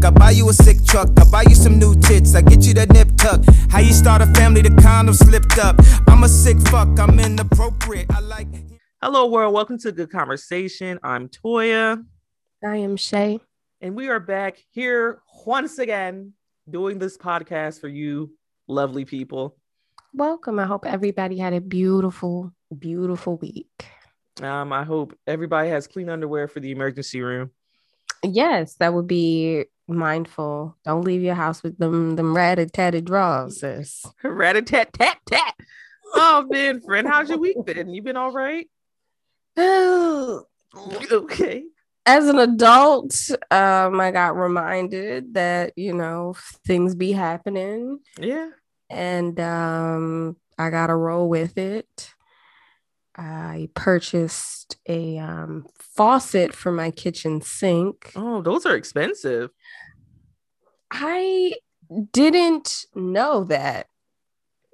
luck. I buy you a sick truck. I buy you some new tits. I get you that nip tuck. How you start a family? The condom slipped up. I'm a sick fuck. I'm inappropriate. I like. Hello, world. Welcome to Good Conversation. I'm Toya. I am Shea. And we are back here once again doing this podcast for you, lovely people. Welcome. I hope everybody had a beautiful, beautiful week. Um, I hope everybody has clean underwear for the emergency room. Yes, that would be mindful. Don't leave your house with them them ratted tatted draws, sis. Ratted tat tat tat. Oh man, friend, how's your week been? You been all right? okay. As an adult, um, I got reminded that you know things be happening. Yeah. And um, I got to roll with it. I purchased a um, faucet for my kitchen sink. Oh, those are expensive. I didn't know that.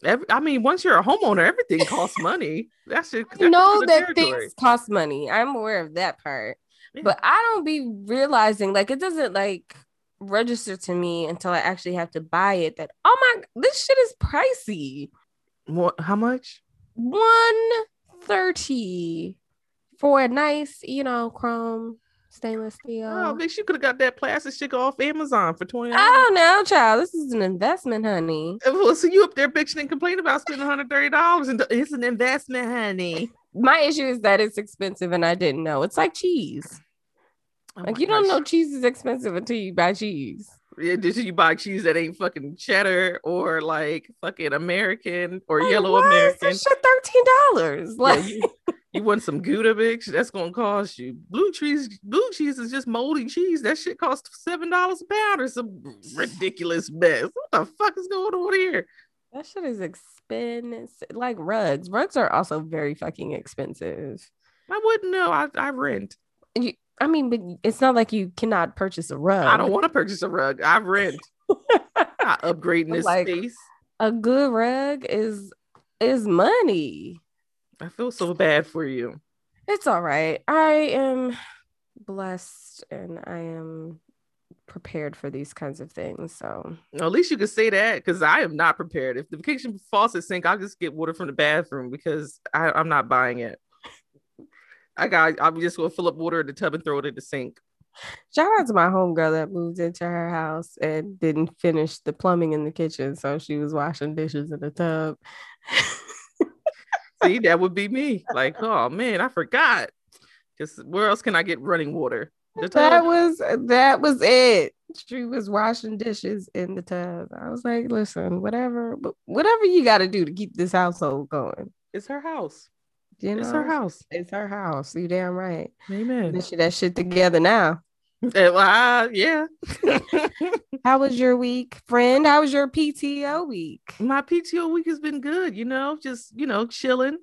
Every, I mean, once you're a homeowner, everything costs money. That's it. You know that things cost money. I'm aware of that part, yeah. but I don't be realizing like it doesn't like register to me until I actually have to buy it. That oh my, this shit is pricey. What? How much? One thirty for a nice, you know, chrome stainless steel. Oh, bitch, you could have got that plastic shit off Amazon for twenty. Oh, don't child. This is an investment, honey. Uh, well, so you up there bitching and complaining about spending one hundred thirty dollars, and it's an investment, honey. My issue is that it's expensive, and I didn't know. It's like cheese. Oh like you gosh. don't know cheese is expensive until you buy cheese. Did you buy cheese that ain't fucking cheddar or like fucking American or like, yellow American? That shit thirteen dollars. Like yeah, you, you, want some Gouda bitch? That's gonna cost you. Blue cheese, blue cheese is just moldy cheese. That shit costs seven dollars a pound or some ridiculous mess. What the fuck is going on here? That shit is expensive. Like rugs. Rugs are also very fucking expensive. I wouldn't know. I, I rent. You, I mean, but it's not like you cannot purchase a rug. I don't want to purchase a rug. I rent. Not upgrading this like, space. A good rug is is money. I feel so bad for you. It's all right. I am blessed and I am prepared for these kinds of things. So at least you could say that because I am not prepared. If the kitchen faucet sink, I'll just get water from the bathroom because I, I'm not buying it. I got. I'm just gonna fill up water in the tub and throw it in the sink. Shout out to my homegirl that moved into her house and didn't finish the plumbing in the kitchen, so she was washing dishes in the tub. See, that would be me. Like, oh man, I forgot. Just where else can I get running water? That was that was it. She was washing dishes in the tub. I was like, listen, whatever, whatever you got to do to keep this household going. It's her house. You know, it's her house. It's her house. You damn right. Amen. Get that shit together now. well, uh, yeah. How was your week, friend? How was your PTO week? My PTO week has been good. You know, just you know, chilling,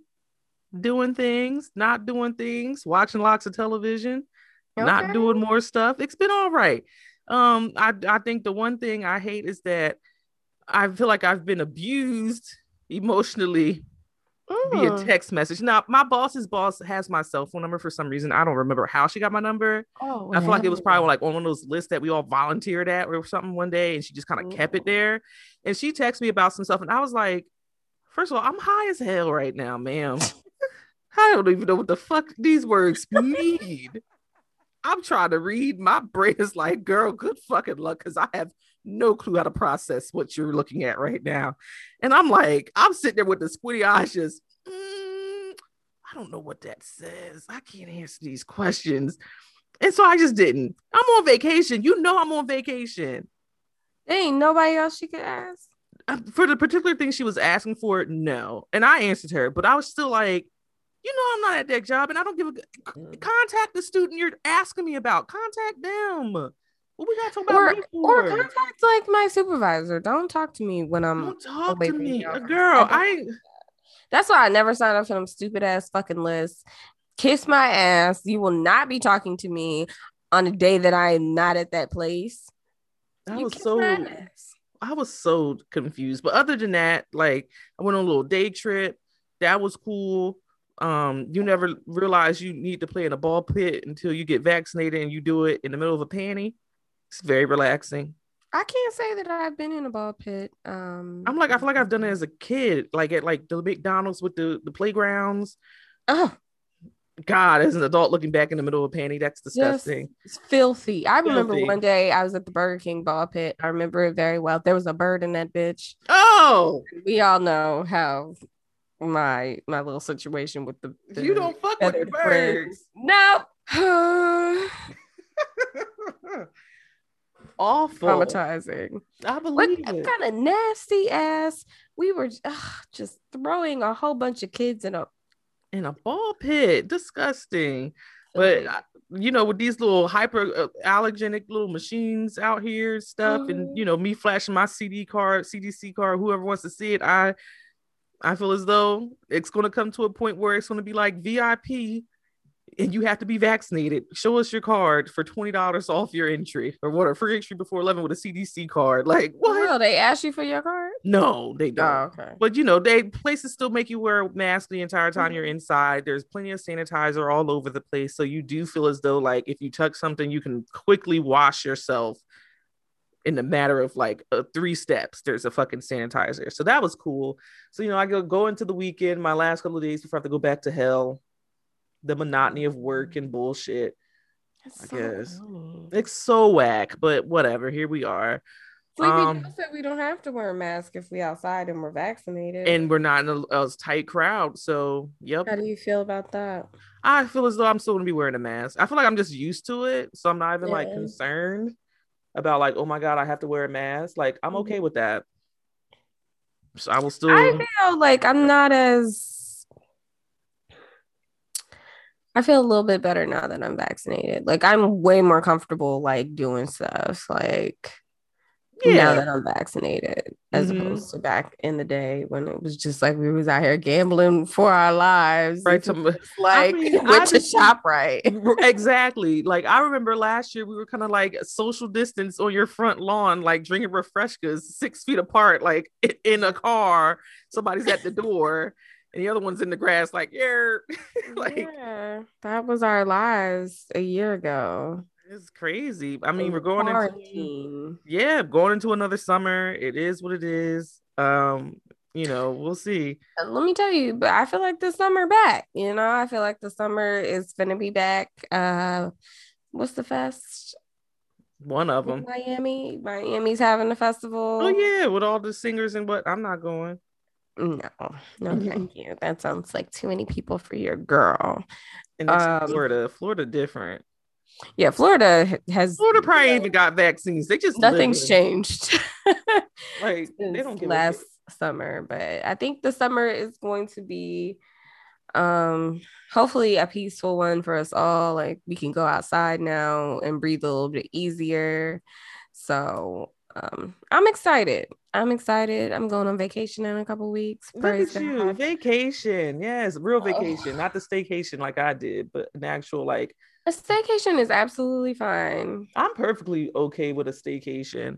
doing things, not doing things, watching lots of television, okay. not doing more stuff. It's been all right. Um, I I think the one thing I hate is that I feel like I've been abused emotionally via mm. text message. Now, my boss's boss has my cell phone number for some reason. I don't remember how she got my number. Oh, I feel like it was probably like on one of those lists that we all volunteered at or something one day, and she just kind of kept it there. And she texted me about some stuff, and I was like, first of all, I'm high as hell right now, ma'am. I don't even know what the fuck these words mean. I'm trying to read. My brain is like, girl, good fucking luck, because I have no clue how to process what you're looking at right now. And I'm like, I'm sitting there with the squinty eyes, just, mm, I don't know what that says. I can't answer these questions. And so I just didn't. I'm on vacation. You know, I'm on vacation. ain't nobody else she could ask. Uh, for the particular thing she was asking for, no. And I answered her, but I was still like, you know, I'm not at that job and I don't give a mm. contact the student you're asking me about. Contact them. What we gotta talk about or, or contact like my supervisor. Don't talk to me when I'm don't talk to me, a girl. I, that's why I never signed up for them stupid ass fucking lists. Kiss my ass. You will not be talking to me on a day that I am not at that place. I was so I was so confused. But other than that, like I went on a little day trip. That was cool. Um, you never realize you need to play in a ball pit until you get vaccinated and you do it in the middle of a panty. It's very relaxing. I can't say that I've been in a ball pit. Um, I'm like, I feel like I've done it as a kid, like at like the McDonald's with the the playgrounds. Oh, God, as an adult looking back in the middle of a panty, that's disgusting. It's filthy. I remember filthy. one day I was at the Burger King ball pit. I remember it very well. There was a bird in that bitch. Oh, we all know how my my little situation with the, the you don't fuck with the birds. No. Awful, traumatizing. I believe what kind of nasty ass. We were ugh, just throwing a whole bunch of kids in a in a ball pit. Disgusting. But you know, with these little hyper uh, allergenic little machines out here, stuff, mm-hmm. and you know, me flashing my CD card, CDC card, whoever wants to see it, I, I feel as though it's going to come to a point where it's going to be like VIP and you have to be vaccinated. Show us your card for twenty dollars off your entry, or what? A free entry before eleven with a CDC card. Like what? Real, they ask you for your card? No, they don't. Oh, okay. But you know, they places still make you wear a mask the entire time mm-hmm. you're inside. There's plenty of sanitizer all over the place, so you do feel as though like if you touch something, you can quickly wash yourself in a matter of like uh, three steps there's a fucking sanitizer so that was cool so you know i go go into the weekend my last couple of days before i have to go back to hell the monotony of work and bullshit. It's I so guess it's so whack, but whatever. Here we are. Sleepy um, said we don't have to wear a mask if we outside and we're vaccinated, and we're not in a, a tight crowd. So, yep. How do you feel about that? I feel as though I'm still gonna be wearing a mask. I feel like I'm just used to it, so I'm not even yeah. like concerned about like, oh my god, I have to wear a mask. Like, I'm okay mm-hmm. with that. So I will still. I feel like I'm not as I feel a little bit better now that I'm vaccinated. Like I'm way more comfortable like doing stuff like yeah. now that I'm vaccinated, as mm-hmm. opposed to back in the day when it was just like we was out here gambling for our lives. Right. To, like I mean, went to shop right. exactly. Like I remember last year we were kind of like social distance on your front lawn, like drinking refreshkas six feet apart, like in a car. Somebody's at the door and the other one's in the grass, like, yeah, like yeah, that was our lives a year ago. It's crazy. I mean, we're going into yeah, going into another summer. It is what it is. Um, you know, we'll see. Uh, let me tell you, but I feel like the summer back. You know, I feel like the summer is gonna be back. Uh, what's the fest? One of them, Miami. Miami's having a festival. Oh yeah, with all the singers and what. I'm not going. No, no, mm-hmm. thank you. That sounds like too many people for your girl. And um, Florida, Florida different. Yeah, Florida has Florida probably even got vaccines. They just nothing's changed. like they don't give last summer, but I think the summer is going to be um hopefully a peaceful one for us all. Like we can go outside now and breathe a little bit easier. So um I'm excited. I'm excited. I'm going on vacation in a couple weeks. Praise Look at you. Vacation. Yes, real oh. vacation. Oh. Not the staycation like I did, but an actual like a staycation is absolutely fine. I'm perfectly okay with a staycation.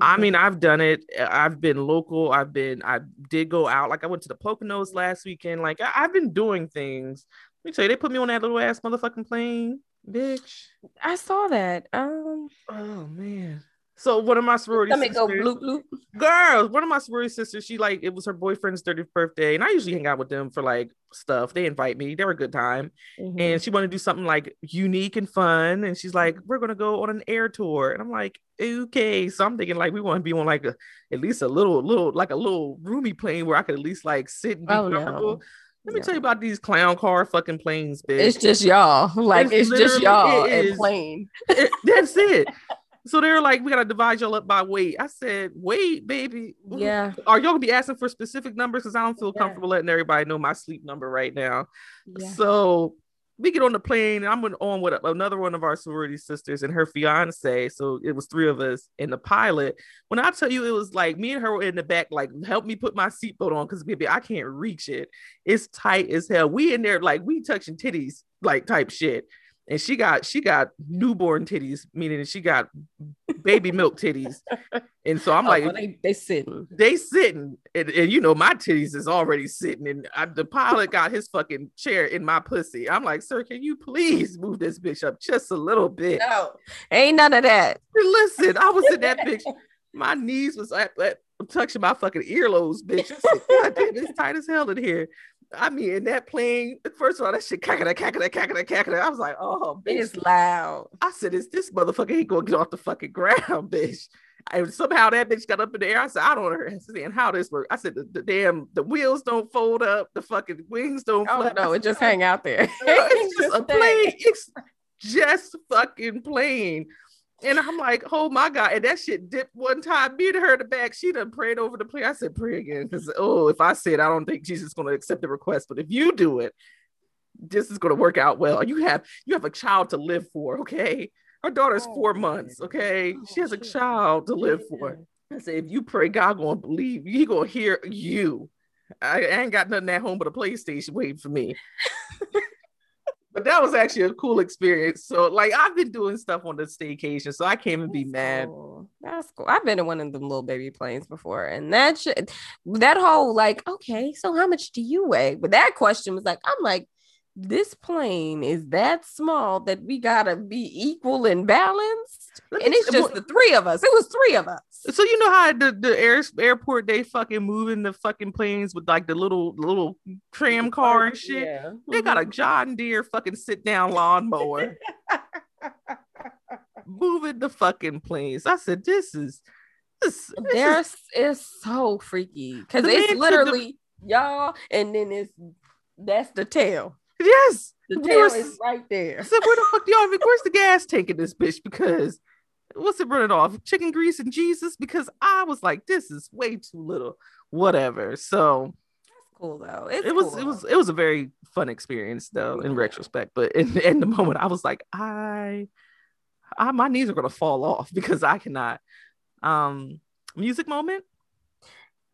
I mean, I've done it. I've been local. I've been, I did go out. Like I went to the Poconos last weekend. Like I, have been doing things. Let me tell you, they put me on that little ass motherfucking plane, bitch. I saw that. Um. Oh man. So one of my sorority sisters, Let me go bloop bloop. Girls, one of my sorority sisters, she like it was her boyfriend's 30th birthday, and I usually hang out with them for like stuff. They invite me, they were a good time, mm-hmm. and she wanted to do something like unique and fun, and she's like, "We're gonna go on an air tour," and I'm like, "Okay." So I'm thinking like we want to be on like a at least a little little like a little roomy plane where I could at least like sit and be oh, comfortable. No. Let me tell you about these clown car fucking planes, bitch. It's just y'all. Like it's, it's just y'all and plane. It, that's it. So they're like, we gotta divide y'all up by weight. I said, weight, baby. Yeah. Are y'all gonna be asking for specific numbers? Because I don't feel yeah. comfortable letting everybody know my sleep number right now. Yeah. So we get on the plane, and I'm on with another one of our sorority sisters and her fiance. So it was three of us in the pilot. When I tell you, it was like me and her were in the back, like help me put my seatbelt on because baby, I can't reach it. It's tight as hell. We in there like we touching titties, like type shit and she got she got newborn titties, meaning she got baby milk titties, And so I'm oh, like, well, they they sitting, they sitting, and, and you know my titties is already sitting, and I, the pilot got his fucking chair in my pussy. I'm like, sir, can you please move this bitch up just a little bit? No, ain't none of that. Listen, I was in that bitch. My knees was at, at touching my fucking earlobes, bitch. God damn, it's tight as hell in here. I mean, in that plane, first of all, that shit cackada, cackada, cackada, cackada. I was like, oh, bitch. It's loud. I said, is this motherfucker he gonna get off the fucking ground, bitch. And somehow that bitch got up in the air. I said, I don't understand how this works. I said, the, the, damn, the wheels don't fold up, the fucking wings don't. Oh no, it just hang out there. it's just a plane. It's just fucking plane. And I'm like, oh my God. And that shit dipped one time. Me and her in the back, she done prayed over the plane. I said, pray again. Because, oh, if I said, I don't think Jesus is going to accept the request. But if you do it, this is going to work out well. You have you have a child to live for, okay? Her daughter's oh, four months, okay? Oh, she has a child to live for. I said, if you pray, God gonna believe He gonna hear you. I, I ain't got nothing at home but a PlayStation waiting for me. but that was actually a cool experience. So, like, I've been doing stuff on the staycation, so I can't even be mad. Cool. That's cool. I've been in one of them little baby planes before, and that shit, that whole like, okay, so how much do you weigh? But that question was like, I'm like, this plane is that small that we gotta be equal and balanced. And it's just the three of us. It was three of us. So you know how the, the air, airport they fucking moving the fucking planes with like the little little tram car and shit. Yeah. They got a mm-hmm. John Deere fucking sit down lawnmower. moving the fucking planes. I said, this is this, this There's is, so freaky because it's literally the, y'all, and then it's that's the tail. Yes. The tail is right there. So where the fuck y'all where's the gas tank in this bitch? Because what's it running off? Chicken grease and Jesus? Because I was like, this is way too little. Whatever. So that's cool though. It's it was cool. it was it was a very fun experience though in retrospect. But in, in the moment I was like, I I my knees are gonna fall off because I cannot. Um music moment.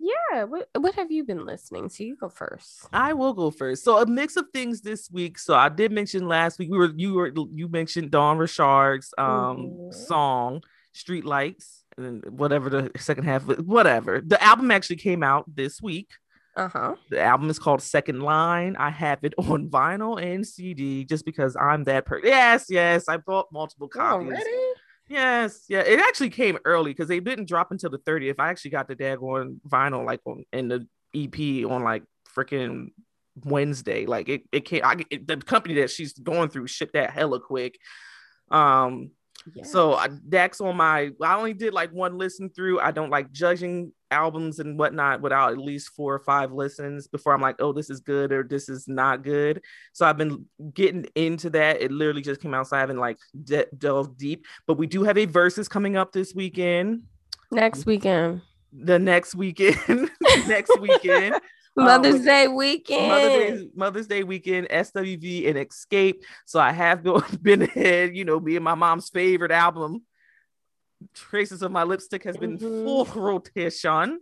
Yeah. What what have you been listening to? You go first. I will go first. So a mix of things this week. So I did mention last week we were you were you mentioned Dawn Richard's um mm-hmm. song Street Lights and whatever the second half whatever. The album actually came out this week. Uh-huh. The album is called Second Line. I have it on vinyl and CD just because I'm that person. Yes, yes. I bought multiple copies. Already? Yes, yeah. It actually came early because they didn't drop until the 30th. I actually got the daggone vinyl like on in the EP on like freaking Wednesday. Like it, it came. I it, the company that she's going through shipped that hella quick. Um, so I, that's on my. I only did like one listen through. I don't like judging albums and whatnot without at least four or five listens before I'm like, oh, this is good or this is not good. So I've been getting into that. It literally just came out, so I haven't like de- delved deep. But we do have a Verzuz coming up this weekend. Next weekend. The next weekend. next weekend. Mother's um, Day weekend. Mother's Day, Mother's Day weekend, SWV and Xscape. So I have been ahead, you know, being my mom's favorite album. Traces of My Lipstick has been mm-hmm. full rotation.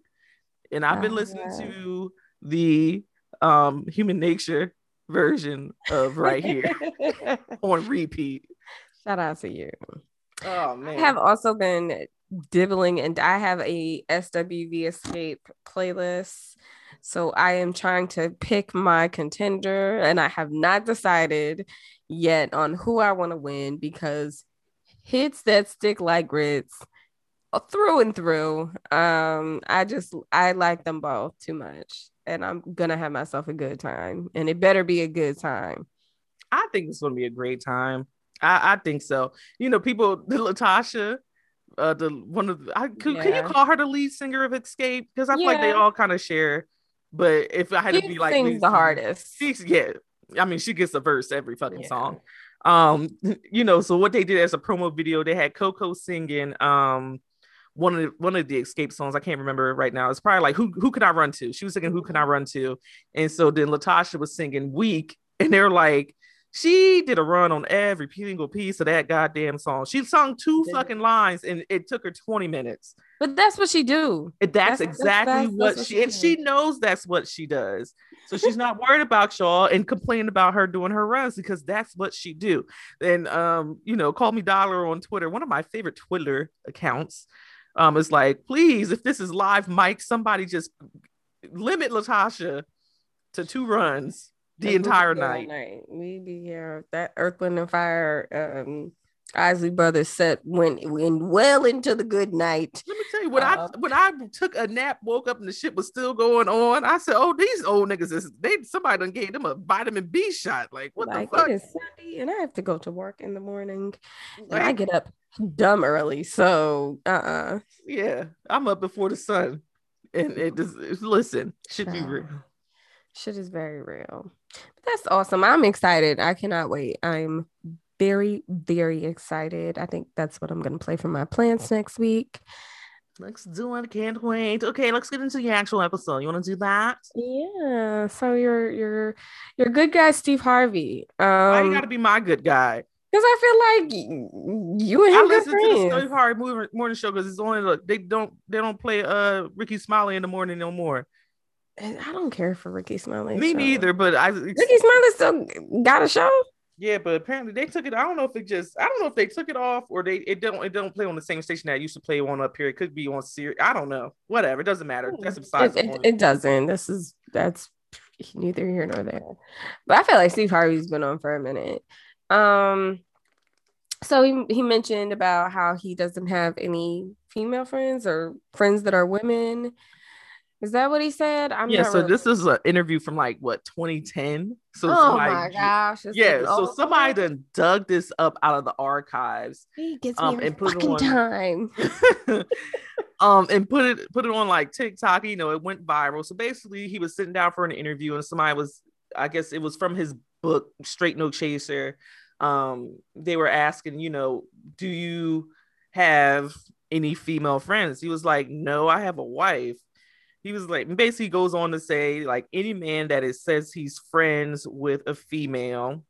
And I've been listening to the um human nature version of right here on repeat. Shout out to you. Oh man. I have also been dibbling and I have a SWV Xscape playlist so I am trying to pick my contender, and I have not decided yet on who I want to win because hits that stick like grits uh, through and through. Um, I just I like them both too much, and I'm gonna have myself a good time, and it better be a good time. I think it's gonna be a great time. I, I think so. You know, people, LaTocha, uh, the one of the, I, could, yeah. can you call her the lead singer of Xscape? Because I feel yeah. like they all kind of share but if I had she to be like sings the hardest, she's yeah. I mean, she gets a verse every fucking yeah. song. Um, you know, so what they did as a promo video, they had Coko singing um one of the, one of the Xscape songs. I can't remember right now. It's probably like who who can I run to? She was singing Who Can I Run To? And so then LaTocha was singing Weak, and they're like, she did a run on every single piece of that goddamn song. She sung two fucking lines and it took her 20 minutes. But that's what she do. That's, that's exactly that's, what that's she, what she and she knows that's what she does. So she's not worried about y'all and complaining about her doing her runs because that's what she do. And um, you know, call me Dollar on Twitter, one of my favorite Twitter accounts. Um, it's like, please, if this is live, Mike, somebody just limit LaTocha to two runs the entire night. night. We be here. That Earth, Wind, and Fire um, Isley Brothers set went went well into the good night. Let me tell you, when uh, I when I took a nap, woke up and the shit was still going on. I said, "Oh, these old niggas is they somebody done gave them a vitamin B shot. Like what like, the fuck?" It is Sunday, and I have to go to work in the morning, and I get up dumb early. So, uh, uh-uh. yeah, I'm up before the sun, and it just listen, should be real. Shit is very real. But that's awesome. I'm excited. I cannot wait. I'm very, very excited. I think that's what I'm going to play for my plants next week. Let's do it. Can't wait. Okay, let's get into the actual episode. You want to do that? Yeah. So you're you're you're good guy, Steve Harvey. Um, Why you got to be my good guy? Because I feel like you and him I listen friends. to the Steve Harvey morning show because it's only like they don't they don't play uh Rickey Smiley in the morning no more. I don't care for Rickey Smiley. Me show. neither, but I Rickey Smiley still got a show. Yeah, but apparently they took it. I don't know if it just I don't know if they took it off or they it don't it don't play on the same station that used to play on up here. It could be on Sirius. I don't know. Whatever. It doesn't matter. That's besides it, it, it, doesn't. This is that's neither here nor there. But I feel like Steve Harvey's been on for a minute. Um so he, he mentioned about how he doesn't have any female friends or friends that are women is that what he said? I'm yeah. So really... this is an interview from like what 2010. So oh somebody, my gosh! Yeah. So somebody then dug this up out of the archives. He gets um, me and put it on time. um, and put it put it on like TikTok. You know, it went viral. So basically, he was sitting down for an interview, and somebody was, I guess it was from his book Straight No Chaser. Um, they were asking, you know, do you have any female friends? He was like, no, I have a wife he was like basically goes on to say like any man that is says he's friends with a female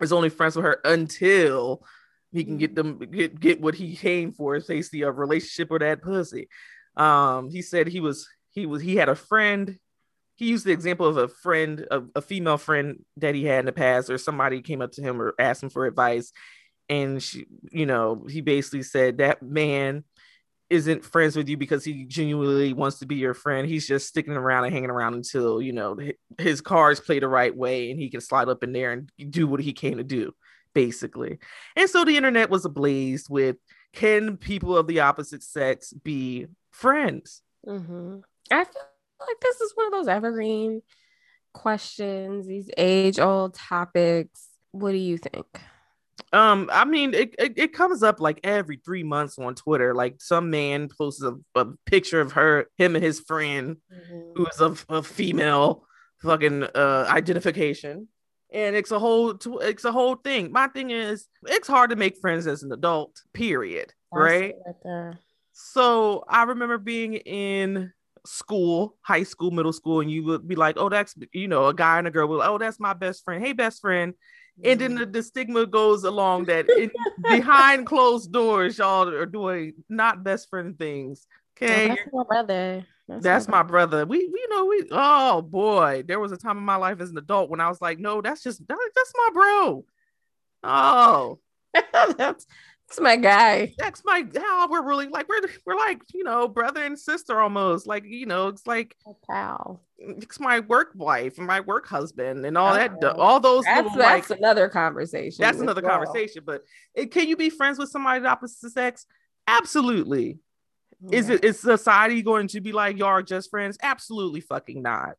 is only friends with her until he can get them get get what he came for basically a relationship with that pussy. Um he said he was he was he had a friend. He used the example of a friend of a female friend that he had in the past or somebody came up to him or asked him for advice. And she you know he basically said that man isn't friends with you because he genuinely wants to be your friend. He's just sticking around and hanging around until, you know, his cards play the right way and he can slide up in there and do what he came to do, basically. And so the internet was ablaze with can people of the opposite sex be friends? Mm-hmm. I feel like this is one of those evergreen questions, these age old topics. What do you think? Um, I mean, it, it, it, comes up like every three months on Twitter. Like some man posts a, a picture of her, him and his friend, mm-hmm. who is of a female fucking uh identification, and it's a whole it's a whole thing. My thing is, it's hard to make friends as an adult. Period. right. So I remember being in school, high school, middle school, and you would be like, "Oh, that's you know, a guy and a girl will, oh, that's my best friend. Hey, best friend." And then the, the stigma goes along that in, behind closed doors, y'all are doing not best friend things. Okay, that's my brother. That's, that's my, brother. brother. We, we know we. Oh boy, there was a time in my life as an adult when I was like, no, that's just that, that's my bro. Oh, that's that's my guy. That's my how we're really like we're we're like you know brother and sister almost like you know it's like pal. It's my work wife and my work husband and all that. Oh, all those. That's, little, that's like, another conversation. That's another well. conversation. But it, can you be friends with somebody of the opposite sex? Absolutely. Yeah. Is it is society going to be like y'all are just friends? Absolutely fucking not.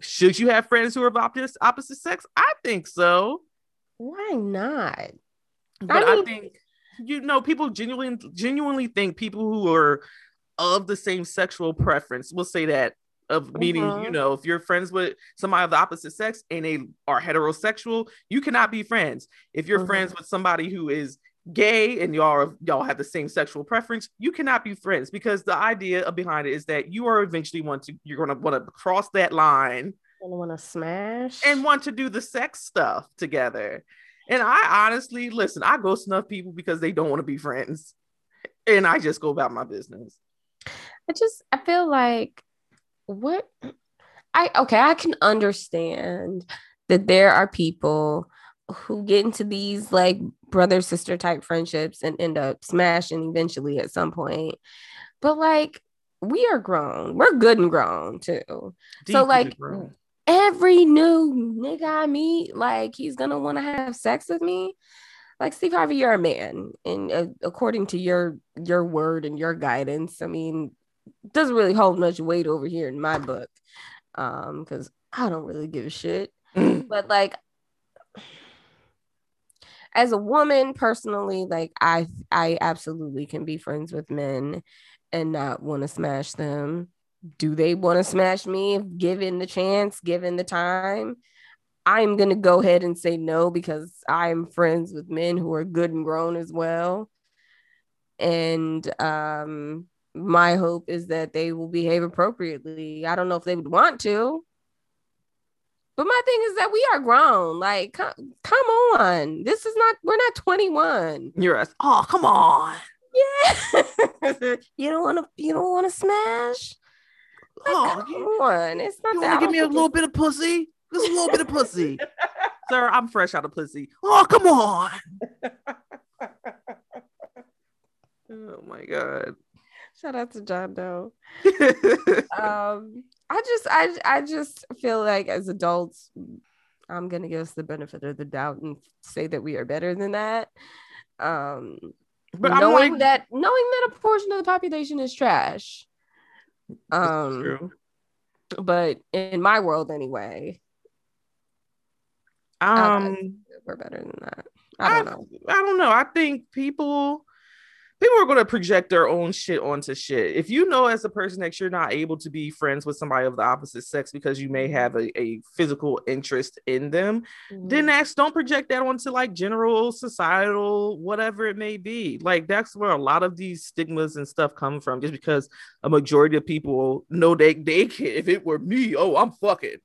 Should you have friends who are of opposite opposite sex? I think so. Why not? But I, mean, I think you know, people genuinely genuinely think people who are of the same sexual preference will say that of meaning, uh-huh. you know, if you're friends with somebody of the opposite sex and they are heterosexual, you cannot be friends. If you're uh-huh. friends with somebody who is gay and y'all are, y'all have the same sexual preference, you cannot be friends because the idea behind it is that you are eventually want to you're gonna want to cross that line and want to smash and want to do the sex stuff together. And I honestly listen, I ghost enough people because they don't want to be friends. And I just go about my business. I just I feel like what I okay, I can understand that there are people who get into these like brother sister type friendships and end up smashing eventually at some point. But like we are grown. We're good and grown too. Deeply so like. Every new nigga I meet, like he's gonna want to have sex with me. Like Steve Harvey, you're a man, and uh, according to your your word and your guidance, I mean, doesn't really hold much weight over here in my book, um, because I don't really give a shit. but like as a woman personally like i i absolutely can be friends with men and not want to smash them do they want to smash me if given the chance given the time i'm going to go ahead and say no because i'm friends with men who are good and grown as well and um my hope is that they will behave appropriately i don't know if they would want to but my thing is that we are grown. Like, come, come on. This is not, we're not 21. You're us. Oh, come on. Yeah. you don't want to, you don't want to smash. Oh, come on. It's not you want to give me a little bit of pussy? Just a little bit of pussy. Sir, I'm fresh out of pussy. Oh, come on. oh my God. Shout out to John Doe. um, I just I I just feel like as adults, I'm gonna give us the benefit of the doubt and say that we are better than that. Um, but knowing like, that knowing that a portion of the population is trash. Um, but in my world anyway, um, we're better than that. I don't I, know. I don't know. I think people people are going to project their own shit onto shit. If you know as a person that you're not able to be friends with somebody of the opposite sex because you may have a, a physical interest in them, mm-hmm. then that's don't project that onto like general societal whatever it may be. Like that's where a lot of these stigmas and stuff come from. Just because a majority of people know they they can. If it were me, oh, I'm fucking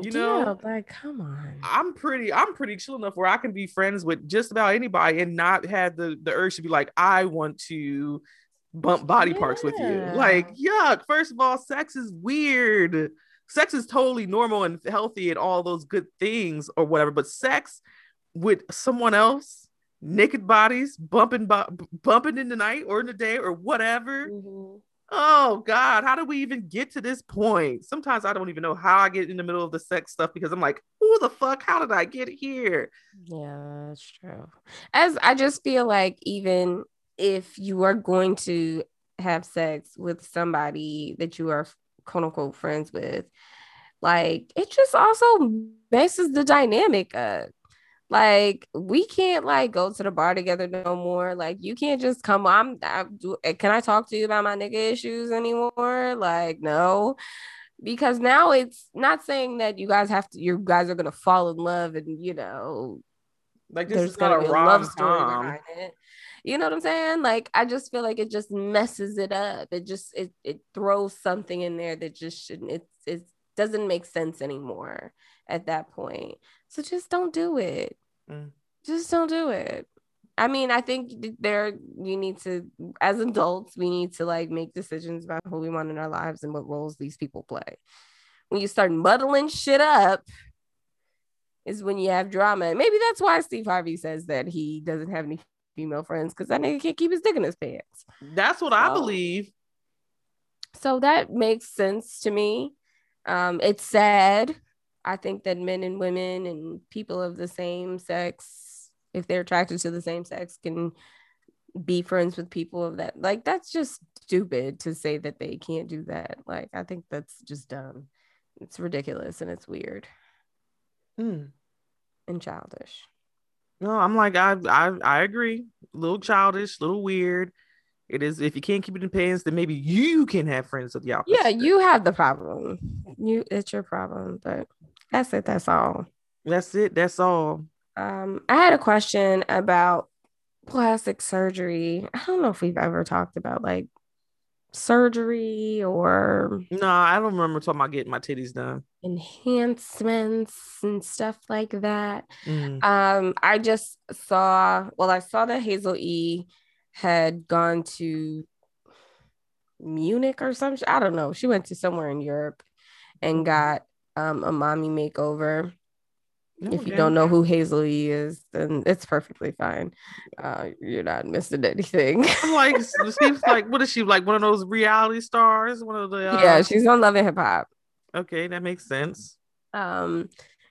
you know? yeah, like come on. I'm pretty i'm pretty chill enough where i can be friends with just about anybody and not have the the urge to be like i want to bump body yeah. parts with you. Like yuck first of all sex is weird. Sex is totally normal and healthy and all those good things or whatever but sex with someone else naked bodies bumping bu- bumping in the night or in the day or whatever mm-hmm oh God, how do we even get to this point? Sometimes I don't even know how I get in the middle of the sex stuff because I'm like, who the fuck? How did I get here? Yeah, that's true. As I just feel like even if you are going to have sex with somebody that you are quote unquote friends with, like it just also messes the dynamic up. Like we can't like go to the bar together no more. Like you can't just come. I'm. I, eh, can I talk to you about my nigga issues anymore? Like no, because now it's not saying that you guys have to. You guys are gonna fall in love and you know, like this is gonna be a love story behind it. You know what I'm saying? Like I just feel like it just messes it up. It just it it throws something in there that just shouldn't. It it doesn't make sense anymore at that point. So just don't do it. Mm. Just don't do it. I mean, I think there you need to, as adults, we need to like make decisions about who we want in our lives and what roles these people play. When you start muddling shit up, is when you have drama. And maybe that's why Steve Harvey says that he doesn't have any female friends because that nigga can't keep his dick in his pants. That's what so, I believe. So that makes sense to me. Um, it's sad I think that men and women and people of the same sex, if they're attracted to the same sex, can be friends with people of that. Like, that's just stupid to say that they can't do that. Like, I think that's just dumb. It's ridiculous and it's weird mm. and childish. No, I'm like, I, I, I agree. A little childish, a little weird. It is if you can't keep it in pants, then maybe you can have friends with y'all. Yeah, you have the problem. You it's your problem, but that's it. That's all. That's it. That's all. Um, I had a question about plastic surgery. I don't know if we've ever talked about like surgery or no, I don't remember talking about getting my titties done. Enhancements and stuff like that. Mm. Um, I just saw well, I saw that Hazel E had gone to Munich or something. I don't know. She went to somewhere in Europe and mm-hmm. got um, a mommy makeover. if you don't know who Hazel E is, then it's perfectly fine. Uh, you're not missing anything. I'm like, seems like what is she like? One of those reality stars? One of the uh... yeah, she's on Love and Hip Hop. Okay, that makes sense. Um,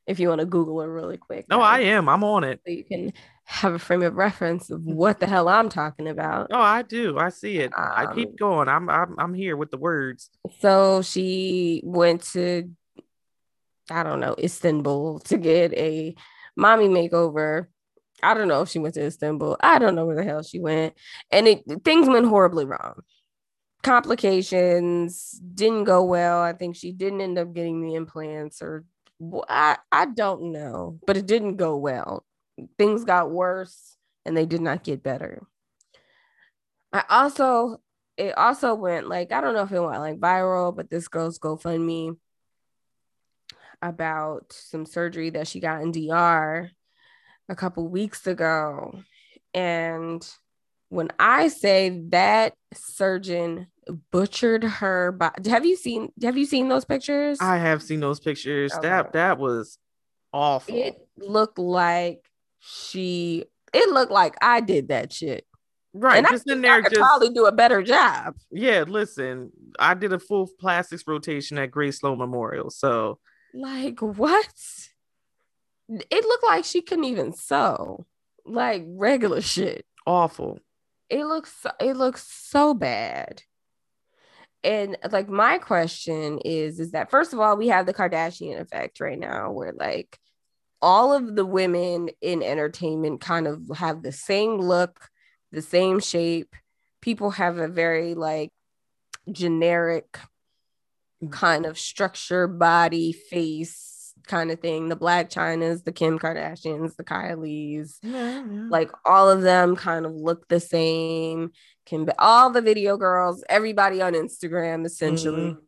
if you want to Google her really quick. No, I am. I'm on it. So you can have a frame of reference of what the hell I'm talking about. Oh, I do. I see it. Um, I keep um, going. I'm, I'm I'm here with the words. So she went to I don't know, Istanbul to get a mommy makeover. I don't know if she went to Istanbul. I don't know where the hell she went. And it things went horribly wrong. Complications didn't go well. I think she didn't end up getting the implants or I, I don't know, but it didn't go well. Things got worse and they did not get better. I also it also went like I don't know if it went like viral, but this girl's GoFundMe about some surgery that she got in DR a couple weeks ago. And when I say that surgeon butchered her body, have you seen have you seen those pictures? I have seen those pictures. Okay. That that was awful. It looked like she it looked like I did that shit. Right, and just in there, I could just probably do a better job. Yeah, listen, I did a full plastics rotation at Grey Sloan Memorial, so like what? It looked like she couldn't even sew, like regular shit. Awful. It looks it looks so bad. And like my question is, is that first of all, we have the Kardashian effect right now, where like all of the women in entertainment kind of have the same look, the same shape. People have a very like generic kind of structure, body, face kind of thing. The Blac Chynas, the Kim Kardashians, the Kylies, yeah, yeah. like all of them kind of look the same. Can be all the video girls, everybody on Instagram essentially, mm-hmm.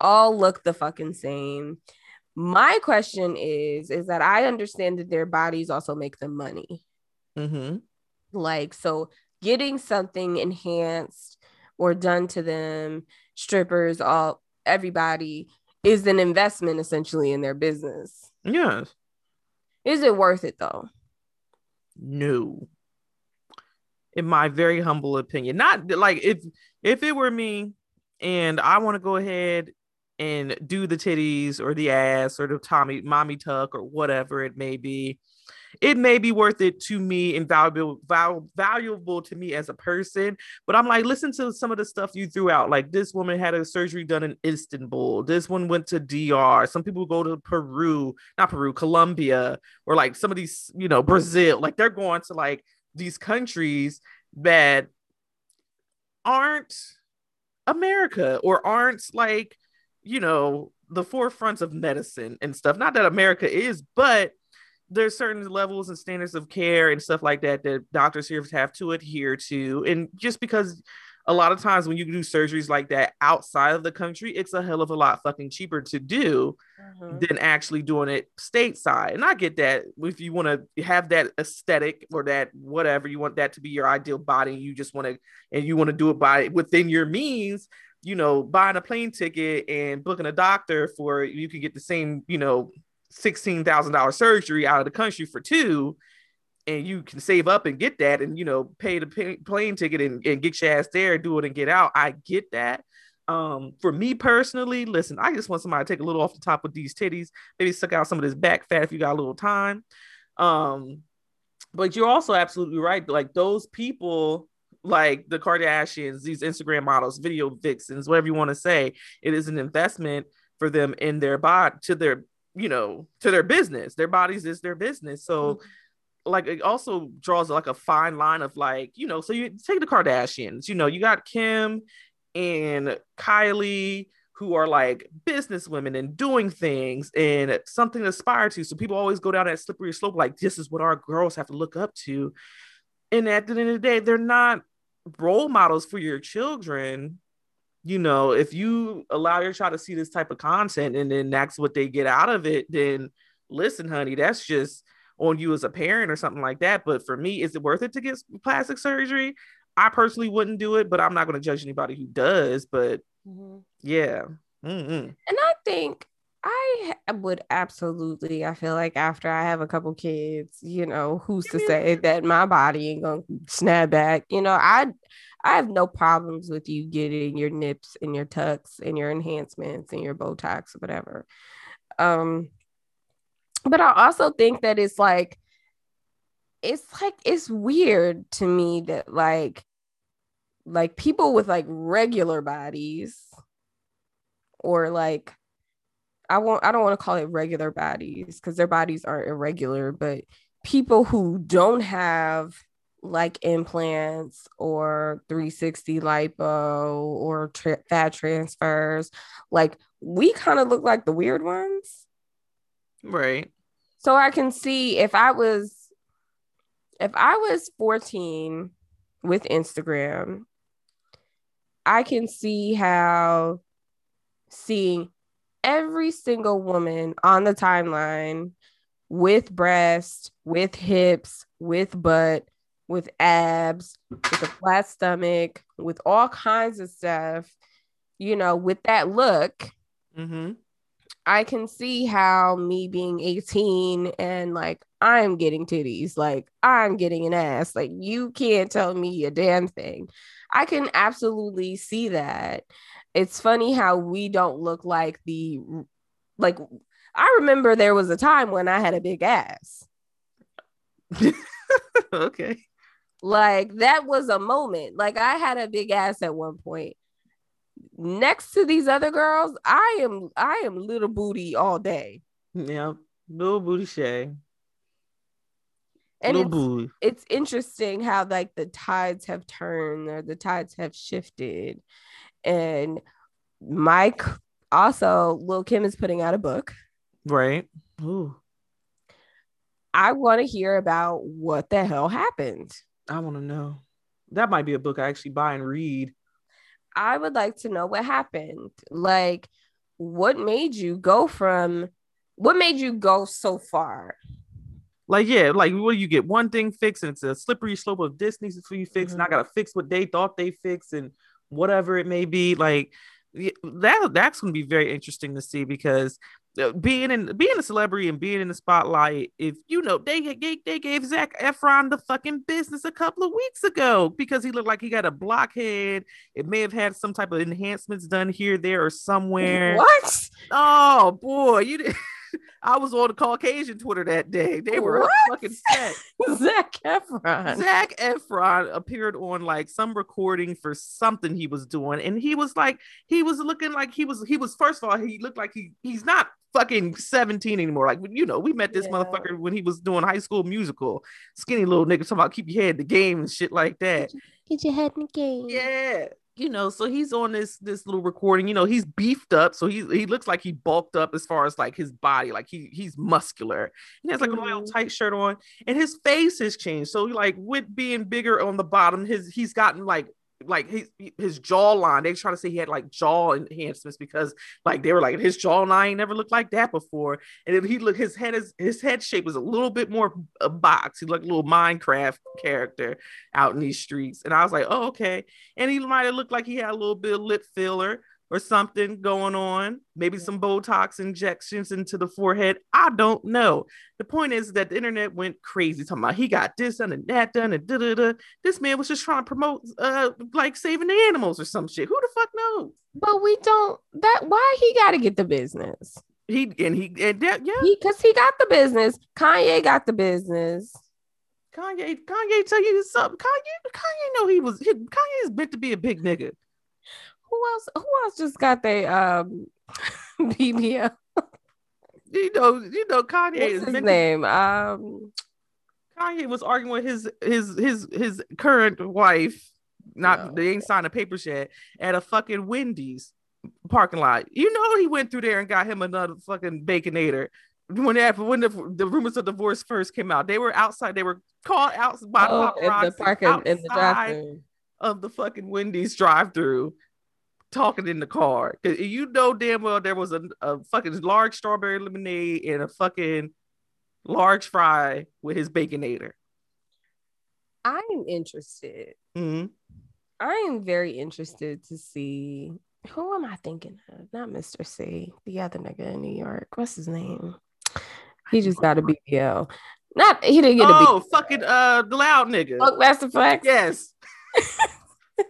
all look the fucking same. My question is, is that I understand that their bodies also make them money. Mm-hmm. Like, so getting something enhanced or done to them, strippers, all everybody is an investment essentially in their business. Yes. Is it worth it though? No. In my very humble opinion. Not like if if it were me and I want to go ahead and do the titties or the ass or the Tommy mommy tuck or whatever it may be, it may be worth it to me and valuable val- valuable to me as a person but i'm like listen to some of the stuff you threw out. Like this woman had a surgery done in istanbul. This one went to dr some people go to peru not peru colombia or like some of these you know brazil. Like they're going to like these countries that aren't america or aren't like you know the forefronts of medicine and stuff. Not that america is but there's certain levels and standards of care and stuff like that that doctors here have to adhere to. And just because a lot of times when you do surgeries like that outside of the country, it's a hell of a lot fucking cheaper to do mm-hmm. than actually doing it stateside. And I get that if you want to have that aesthetic or that whatever you want that to be your ideal body, you just want to and you want to do it by within your means. You know, buying a plane ticket and booking a doctor for you can get the same, you know, $16,000 surgery out of the country for two and you can save up and get that and you know pay the pay, plane ticket and, and get your ass there do it and get out. I get that. Um for me personally listen i just want somebody to take a little off the top of these titties maybe suck out some of this back fat if you got a little time. Um but you're also absolutely right like those people like the kardashians these instagram models video vixens whatever you want to say it is an investment for them in their body to their you know, to their business. Their bodies is their business. So mm-hmm. like it also draws like a fine line of like, you know, so you take the Kardashians, you know, you got Kim and Kylie who are like business women and doing things and something to aspire to. So people always go down that slippery slope, like this is what our girls have to look up to. And at the end of the day, they're not role models for your children you know, if you allow your child to see this type of content and then that's what they get out of it, then listen, honey, that's just on you as a parent or something like that. But for me, is it worth it to get plastic surgery? I personally wouldn't do it, but I'm not going to judge anybody who does. But mm-hmm. yeah. Mm-hmm. And I think I would absolutely. I feel like after I have a couple kids, you know, who's to say that my body ain't gonna snap back? You know, I I have no problems with you getting your nips and your tucks and your enhancements and your Botox or whatever. Um, but I also think that it's like it's like it's weird to me that like like people with like regular bodies or like I won't I don't want to call it regular bodies because their bodies aren't irregular, but people who don't have like implants or 360 lipo or tra- fat transfers, like we kind of look like the weird ones. Right. So I can see if I was if I was 14 with Instagram, I can see how seeing every single woman on the timeline with breast, with hips, with butt, with abs, with a flat stomach, with all kinds of stuff, you know, with that look. Mm-hmm. I can see how me being 18 and like I'm getting titties, like I'm getting an ass, like you can't tell me a damn thing. I can absolutely see that it's funny how we don't look like the like I remember there was a time when I had a big ass. okay. Like that was a moment. Like I had a big ass at one point. Next to these other girls, I am I am little booty all day. Yeah, little booty Shea. And little it's, booty. it's interesting how like the tides have turned or the tides have shifted and Mike also, Lil Kim is putting out a book. Right. Ooh. I want to hear about what the hell happened. I want to know. That might be a book I actually buy and read. I would like to know what happened. Like, what made you go from what made you go so far? Like, yeah, like what do you get? One thing fixed, and it's a slippery slope of this needs to be fixed, mm-hmm. and I gotta fix what they thought they fixed, and whatever it may be. Like that that's going to be very interesting to see because Uh, being in being a celebrity and being in the spotlight, if you know they they, they gave Zac Efron the fucking business a couple of weeks ago because he looked like he got a blockhead. It may have had some type of enhancements done here, there, or somewhere. What? Oh boy, you did. I was on the Caucasian Twitter that day. They were fucking set. Zac Efron. Zac Efron appeared on like some recording for something he was doing, and he was like, he was looking like he was, he was first of all, he looked like he he's not fucking 17 anymore. Like, you know, we met this yeah. motherfucker when he was doing high school musical. Skinny little nigga talking about keep your head in the game and shit like that. Get your head in the game. Yeah you know, so he's on this this little recording. You know, he's beefed up, so he he looks like he bulked up as far as like his body, like he he's muscular. He has like mm-hmm. a little tight shirt on, and his face has changed. So like with being bigger on the bottom, his he's gotten like like his his jawline. They trying to say he had like jaw enhancements because like they were like his jawline never looked like that before. And if he look his head is his head shape was a little bit more a box. He looked a little Minecraft character out in these streets. And I was like, oh okay. And he might have looked like he had a little bit of lip filler or something going on, maybe some Botox injections into the forehead. I don't know. The point is that the internet went crazy talking about he got this done and that done and da da da. This man was just trying to promote uh like saving the animals or some shit. Who the fuck knows? But we don't that why he gotta get the business. He and he and that yeah, because he, he got the business. Kanye got the business. Kanye, Kanye tell you something. Kanye, Kanye know he was. He, Kanye is meant to be a big nigga who else? Who else just got their um BBL? you know, you know, Kanye What's his name. Um, Kanye was arguing with his his his his current wife. Not no. they ain't signed a paper yet at a fucking Wendy's parking lot. You know, he went through there and got him another fucking baconator. When they, when the, the rumors of divorce first came out, they were outside. They were caught out by oh, paparazzi in the parking in the drive of the fucking Wendy's drive-through talking in the car. Cause you know damn well there was a, a fucking large strawberry lemonade and a fucking large fry with his baconator. I'm interested. Mm-hmm. I am very interested to see Who am I thinking of? Not Mister Cee, the other nigga in New York. What's his name? He just got a BBL. Not he didn't get oh, a BBL. fucking uh the loud nigga. Funkmaster Flex. Yes.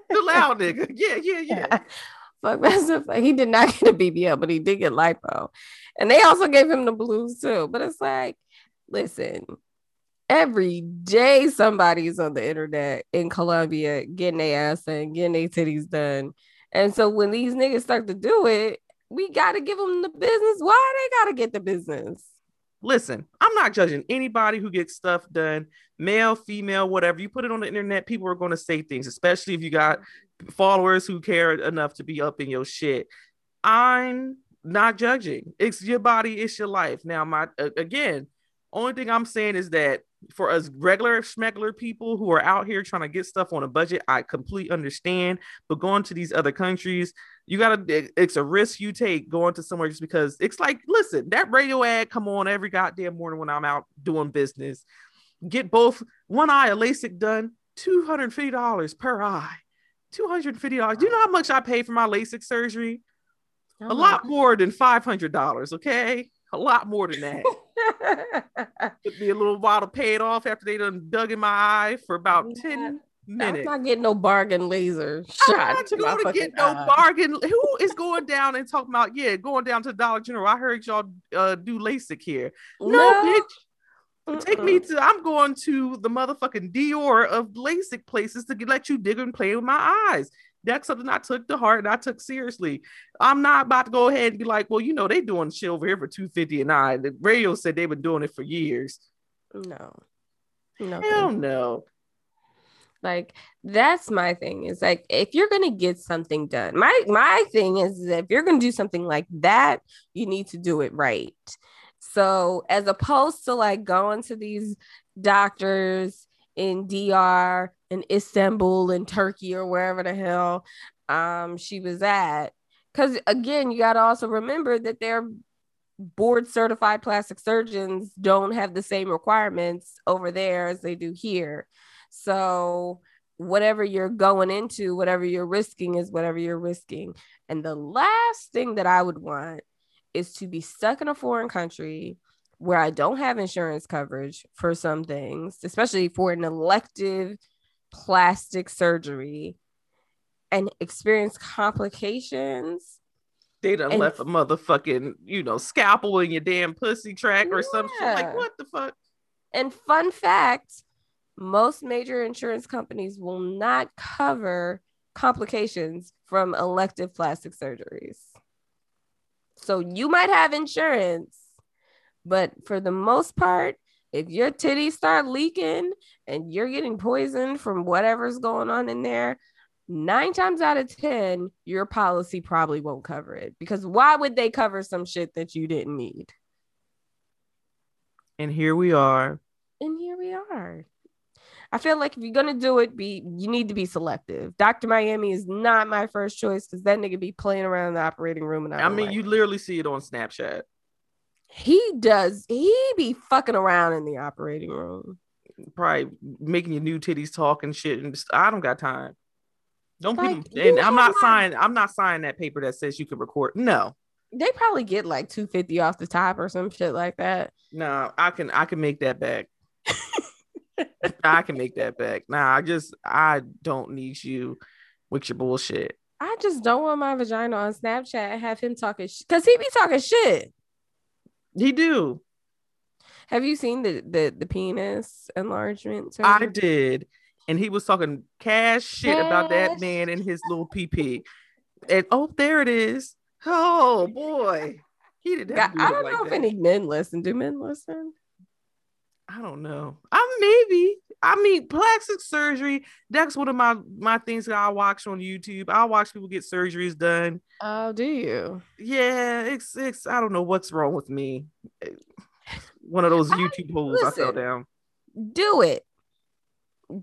the loud nigga. Yeah, yeah, yeah. Flex. He did not get a BBL, but he did get lipo. And they also gave him the blues too. But it's like, listen, every day somebody's on the internet in Colombia getting their ass and getting their titties done. And so when these niggas start to do it, we got to give them the business. Why they got to get the business? Listen, I'm not judging anybody who gets stuff done, male, female, whatever. You put it on the internet, people are going to say things, especially if you got followers who care enough to be up in your shit. I'm not judging. It's your body, it's your life. Now, my again, only thing I'm saying is that for us regular schmegler people who are out here trying to get stuff on a budget, I completely understand. But going to these other countries, you gotta eh, it's a risk you take going to somewhere just because it's like, listen, that radio ad come on every goddamn morning when I'm out doing business. Get both one eye of LASIK done, $250 per eye. $250. Do you know how much I pay for my LASIK surgery? Oh a lot more than $500, okay? A lot more than that. Took me a little while to pay it off after they done dug in my eye for about yeah. 10 minutes. I'm not getting no bargain laser shot. I'm not going to get no eye. bargain. Who is going down and talking about, yeah, going down to Dollar General? I heard y'all uh, do LASIK here. No, no bitch. Mm-mm. Take me to, I'm going to the motherfucking Dior of LASIK places to get, let you dig and play with my eyes that's something I took to heart and I took seriously. I'm not about to go ahead and be like, well, you know, they doing shit over here for 250 and I. The radio said they've been doing it for years. No. No. Hell no. Like that's my thing. Is like if you're gonna get something done, my my thing is if you're gonna do something like that, you need to do it right. So as opposed to like going to these doctors in DR in Istanbul in Turkey or wherever the hell um, she was at. Because again, you got to also remember that their board certified plastic surgeons don't have the same requirements over there as they do here. So whatever you're going into, whatever you're risking is whatever you're risking. And the last thing that I would want is to be stuck in a foreign country where I don't have insurance coverage for some things, especially for an elective plastic surgery and experience complications. They done and, left a motherfucking, you know, scalpel in your damn pussy track or yeah. some shit. Like, what the fuck? And fun fact most major insurance companies will not cover complications from elective plastic surgeries. So you might have insurance, but for the most part, if your titties start leaking and you're getting poisoned from whatever's going on in there, nine times out of 10, your policy probably won't cover it because why would they cover some shit that you didn't need? And here we are. And here we are. I feel like if you're gonna do it, be you need to be selective. Dr. Miami is not my first choice because that nigga be playing around in the operating room. And I, I mean, like you literally see it on Snapchat he does he be fucking around in the operating room. Probably making your new titties talk and shit and just, i don't got time. Don't like, people and i'm not signing i'm not signing that paper that says you can record. No. They probably get like 250 off the top or some shit like that. No i can i can make that back. I can make that back. Nah i just i don't need you with your bullshit. I just don't want my vagina on snapchat and have him talking because sh- he be talking shit he do. Have you seen the the, the penis enlargement? Surgery? I did, and he was talking cash shit cash. about that man and his little PP. And oh, there it is. Oh boy, he didn't. God, do I don't like know that. if any men listen. Do men listen? I don't know. I maybe. I mean, plastic surgery. That's one of my my things that I watch on YouTube. I watch people get surgeries done. Oh, do you? Yeah, it's it's. I don't know what's wrong with me. One of those YouTube I, holes listen, I fell down. Do it.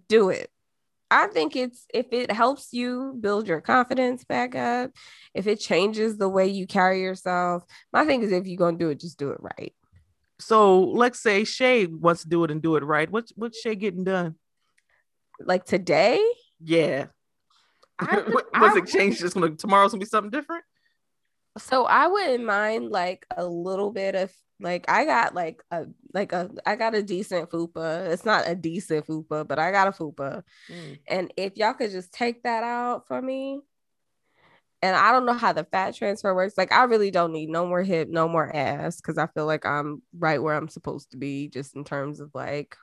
Do it. I think it's if it helps you build your confidence back up, if it changes the way you carry yourself. My thing is, if you're gonna do it, just do it right. So let's say Shea wants to do it and do it right. What's what's Shea getting done? Like today? Yeah. I, was it changed? Just gonna tomorrow's gonna be something different. So I wouldn't mind like a little bit of like I got like a like a I got a decent fupa. It's not a decent fupa, but I got a fupa. Mm. And if y'all could just take that out for me, and I don't know how the fat transfer works. Like, I really don't need no more hip, no more ass, because I feel like I'm right where I'm supposed to be, just in terms of like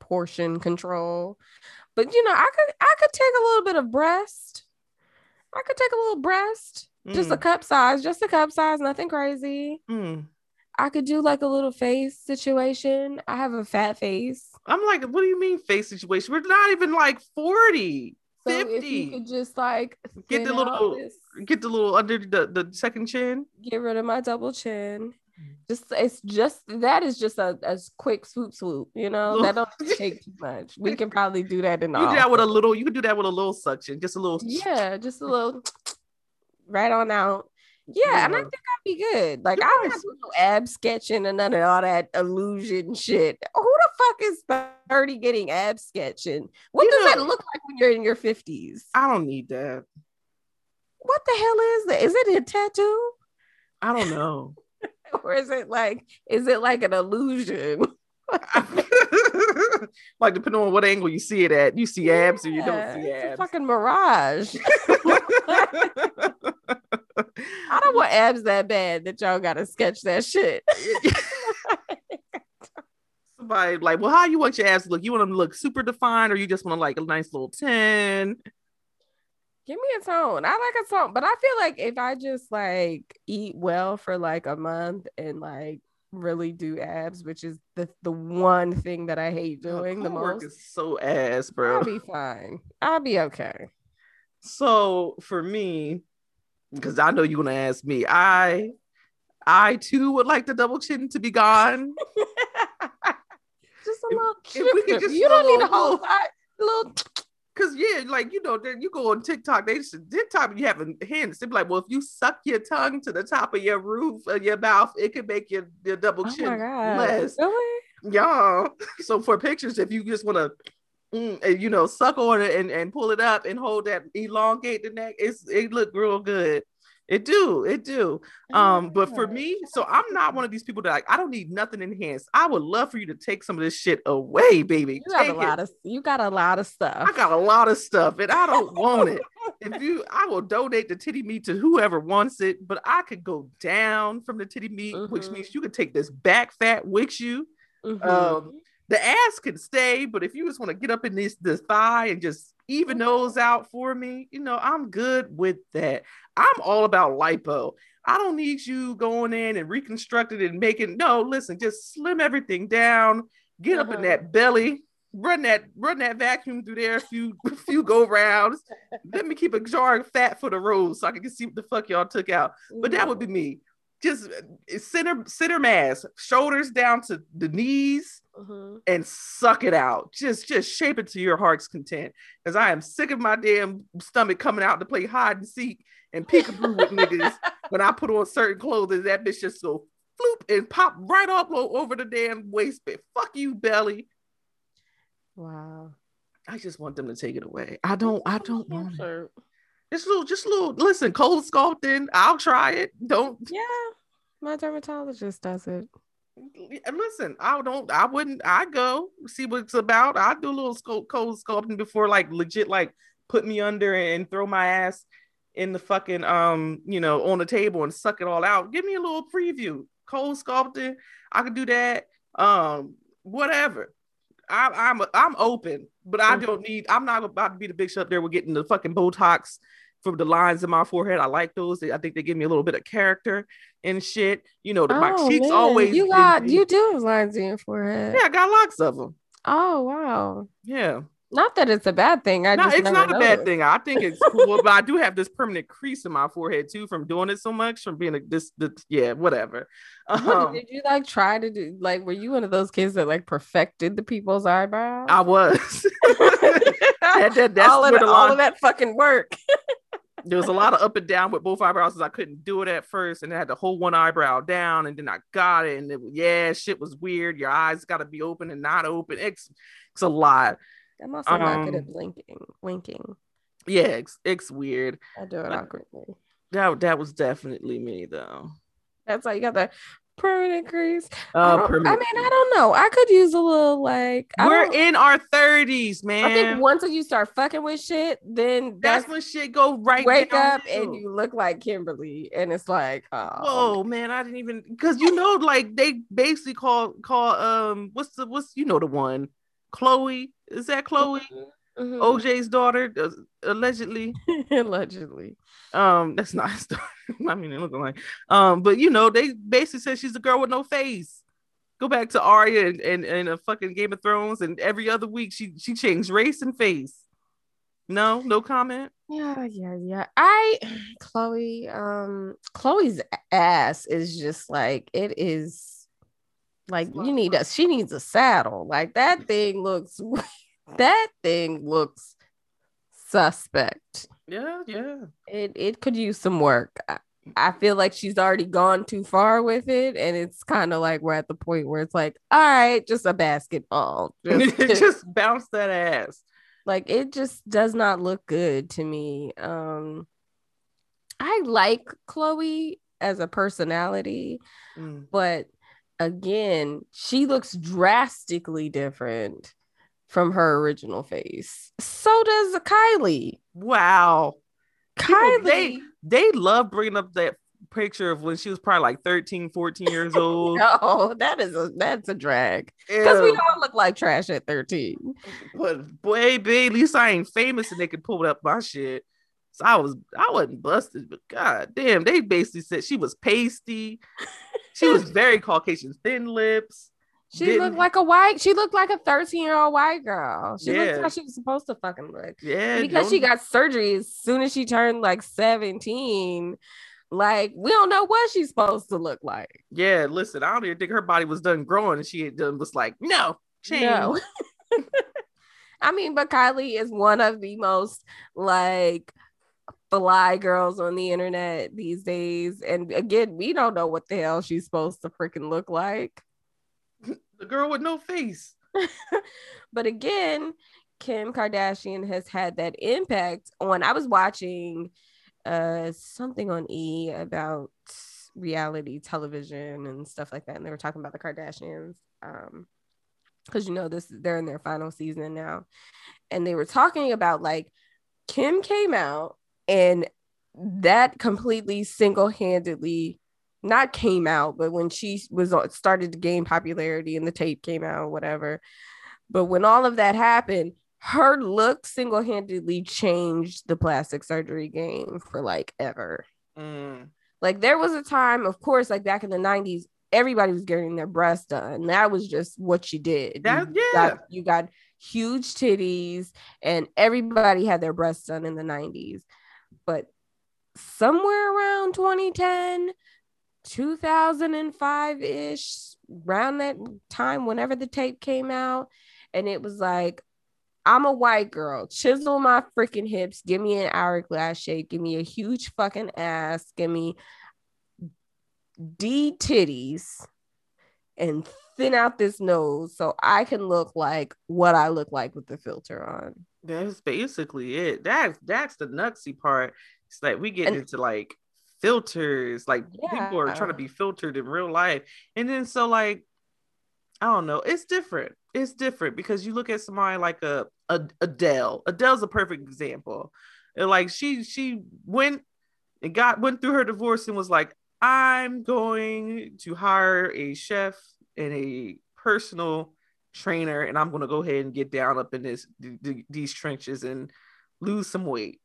portion control. But you know, I could I could take a little bit of breast. I could take a little breast, mm. just a mm. cup size, just a cup size, nothing crazy. Mm. I could do like a little face situation. I have a fat face. I'm like, what do you mean face situation? We're not even like 40. So 50. if you could just like get the little this, get the little under the, the second chin. Get rid of my double chin. Mm-hmm. Just it's just that is just a, a quick swoop swoop, you know. that don't take too much. We can probably do that in You do that with a little, you can do that with a little suction, just a little yeah, just a little right on out. Yeah, and I think I'd be good. Like I don't have no ab sketching and none of all that illusion shit. Who the fuck is 30 getting ab sketching? What you does know, that look like when you're in your 50s? I don't need that. What the hell is that? Is it a tattoo? I don't know. or is it like, is it like an illusion? like depending on what angle you see it at, you see abs yeah, or you don't see abs. fucking mirage. I don't want abs that bad that y'all gotta sketch that shit. Somebody like, well, how you want your abs to look? You want them to look super defined, or you just want like a nice little ten? Give me a tone. I like a tone, but I feel like if I just like eat well for like a month and like really do abs, which is the the one thing that I hate doing the most. Is so ass, bro. I'll be fine. I'll be okay. So for me, because I know you're gonna ask me. I I too would like the double chin to be gone. just a little if, if we could just you don't need a whole lot, little Cause yeah, like you know, then you go on TikTok. They just TikTok you have hints. They'd be like, well, if you suck your tongue to the top of your roof of your mouth, it could make your, your double oh chin less. Really? Yeah. So for pictures, if you just want to mm, you know, suck on it and, and pull it up and hold that, elongate the neck. It's it look real good. It do, it do. Um, but for me, so I'm not one of these people that like I don't need nothing enhanced. I would love for you to take some of this shit away, baby. You got a lot of you got a lot of stuff. I got a lot of stuff, and I don't want it. If you, I will donate the titty meat to whoever wants it, but I could go down from the titty meat, mm-hmm. which means you could take this back fat with you. Mm-hmm. Um, the ass can stay, but if you just want to get up in this this thigh and just even those out for me, you know, I'm good with that. I'm all about lipo. I don't need you going in and reconstructing and making no, listen, just slim everything down, get uh-huh. up in uh-huh. that belly, run that run that vacuum through there a few a few go rounds. Let me keep a jar of fat for the road so I can see what the fuck y'all took out. But that would be me just uh, center center mass, shoulders down to the knees, mm-hmm. and suck it out. Just just shape it to your heart's content. Because I am sick of my damn stomach coming out to play hide and seek and peekaboo with niggas when I put on certain clothes. That bitch just go floop and pop right up over the damn waistband. Fuck you, belly. Wow. I just want them to take it away. I don't. I don't want it. Just a little, just a little. Listen, cold sculpting. I'll try it. Don't. Yeah, my dermatologist does it. Listen, I don't. I wouldn't. I go see what it's about. I do a little cold sculpting before, like legit, like put me under and throw my ass in the fucking um, you know, on the table and suck it all out. Give me a little preview. Cold sculpting. I could do that. Um, whatever. I, I'm I'm open, but I don't need. I'm not about to be the bitch up there with getting the fucking Botox from the lines in my forehead. I like those. I think they give me a little bit of character and shit. You know, the, oh, my cheeks man. always. You got you do have lines in your forehead. Yeah, I got lots of them. Oh wow. Yeah. Not that it's a bad thing. I no, it's not a bad thing. I think it's cool, but I do have this permanent crease in my forehead too from doing it so much, from being a, this, this yeah, whatever. Um, did you like try to do? Like, were you one of those kids that like perfected the people's eyebrows? I was. that, that, that's all, of, all of that fucking work. there was a lot of up and down with both eyebrows because I couldn't do it at first, and I had to hold one eyebrow down, and then I got it, and it, yeah, shit was weird. Your eyes got to be open and not open. It's it's a lot. I'm also um, not good at um, blinking. Winking. Yeah, it's, it's weird. I do it awkwardly. That that was definitely me though. That's why you got that permanent crease. Uh, I, permanent I mean, I don't know. I could use a little like. We're in our thirties, man. I think once you start fucking with shit, then that's, that's, when shit go right. wake up and you look like Kimberly, and it's like, oh, Whoa, man! I didn't even because you know, like they basically call call um what's the what's you know the one Khloé is that Khloé Mhm. OJ's daughter uh, allegedly allegedly. um that's not. I mean it looking like um but you know they basically said she's a girl with no face. Go back to Arya and, and, and a fucking Game of Thrones and every other week she she changed race and face. No, no comment. Yeah, yeah, yeah. I Khloé, um, Khloé's ass is just like it is like you need a she needs a saddle. Like that thing looks that thing looks suspect. Yeah, yeah. It it could use some work. I, I feel like she's already gone too far with it, and it's kind of like we're at the point where it's like, all right, just a basketball. Just- just bounce that ass. like it just does not look good to me um i like Khloé as a personality Mm. but again she looks drastically different from her original face. So does kylie. Wow. People, kylie they they love bringing up that picture of when she was probably like 13 14 years old. No that is a that's a drag. Because we all look like trash at 13 but boy babe, at least i ain't famous and they could pull up my shit. So i was i wasn't busted but god damn they basically said she was pasty she was very caucasian thin lips she Didn't- looked like a white she looked like a 13 year old white girl. She Yeah. looked how she was supposed to fucking look. Yeah because she don't- got surgery as soon as she turned like 17 like we don't know what she's supposed to look like. Yeah listen i don't even think her body was done growing and she had done was like no change. no. I mean but kylie is one of the most like fly girls on the internet these days and again we don't know what the hell she's supposed to freaking look like. The girl with no face. But again kim kardashian has had that impact on i was watching uh something on e about reality television and stuff like that and they were talking about the kardashians um because you know this they're in their final season now and they were talking about like kim came out and that completely single-handedly not came out but when she was started to gain popularity and the tape came out whatever. But when all of that happened her look single-handedly changed the plastic surgery game for like ever. Mm. like there was a time of course like back in the 90s everybody was getting their breasts done. That was just what you did. That- you yeah. got, you got huge titties and everybody had their breasts done in the 90s but somewhere around 2010 2005 ish around that time whenever the tape came out and it was like I'm a white girl. Chisel my freaking hips. Give me an hourglass shape. Give me a huge fucking ass. Give me D titties and thin out this nose so I can look like what I look like with the filter on. That's basically it. That's that's the nutsy part. It's like we get And- into like filters, like people are trying to be filtered in real life. And then so like I don't know, it's different. It's different because you look at somebody like a, a Adele. Adele's a perfect example. And like she she went and got went through her divorce and was like, I'm going to hire a chef and a personal trainer, and I'm gonna go ahead and get down up in this th- th- these trenches and lose some weight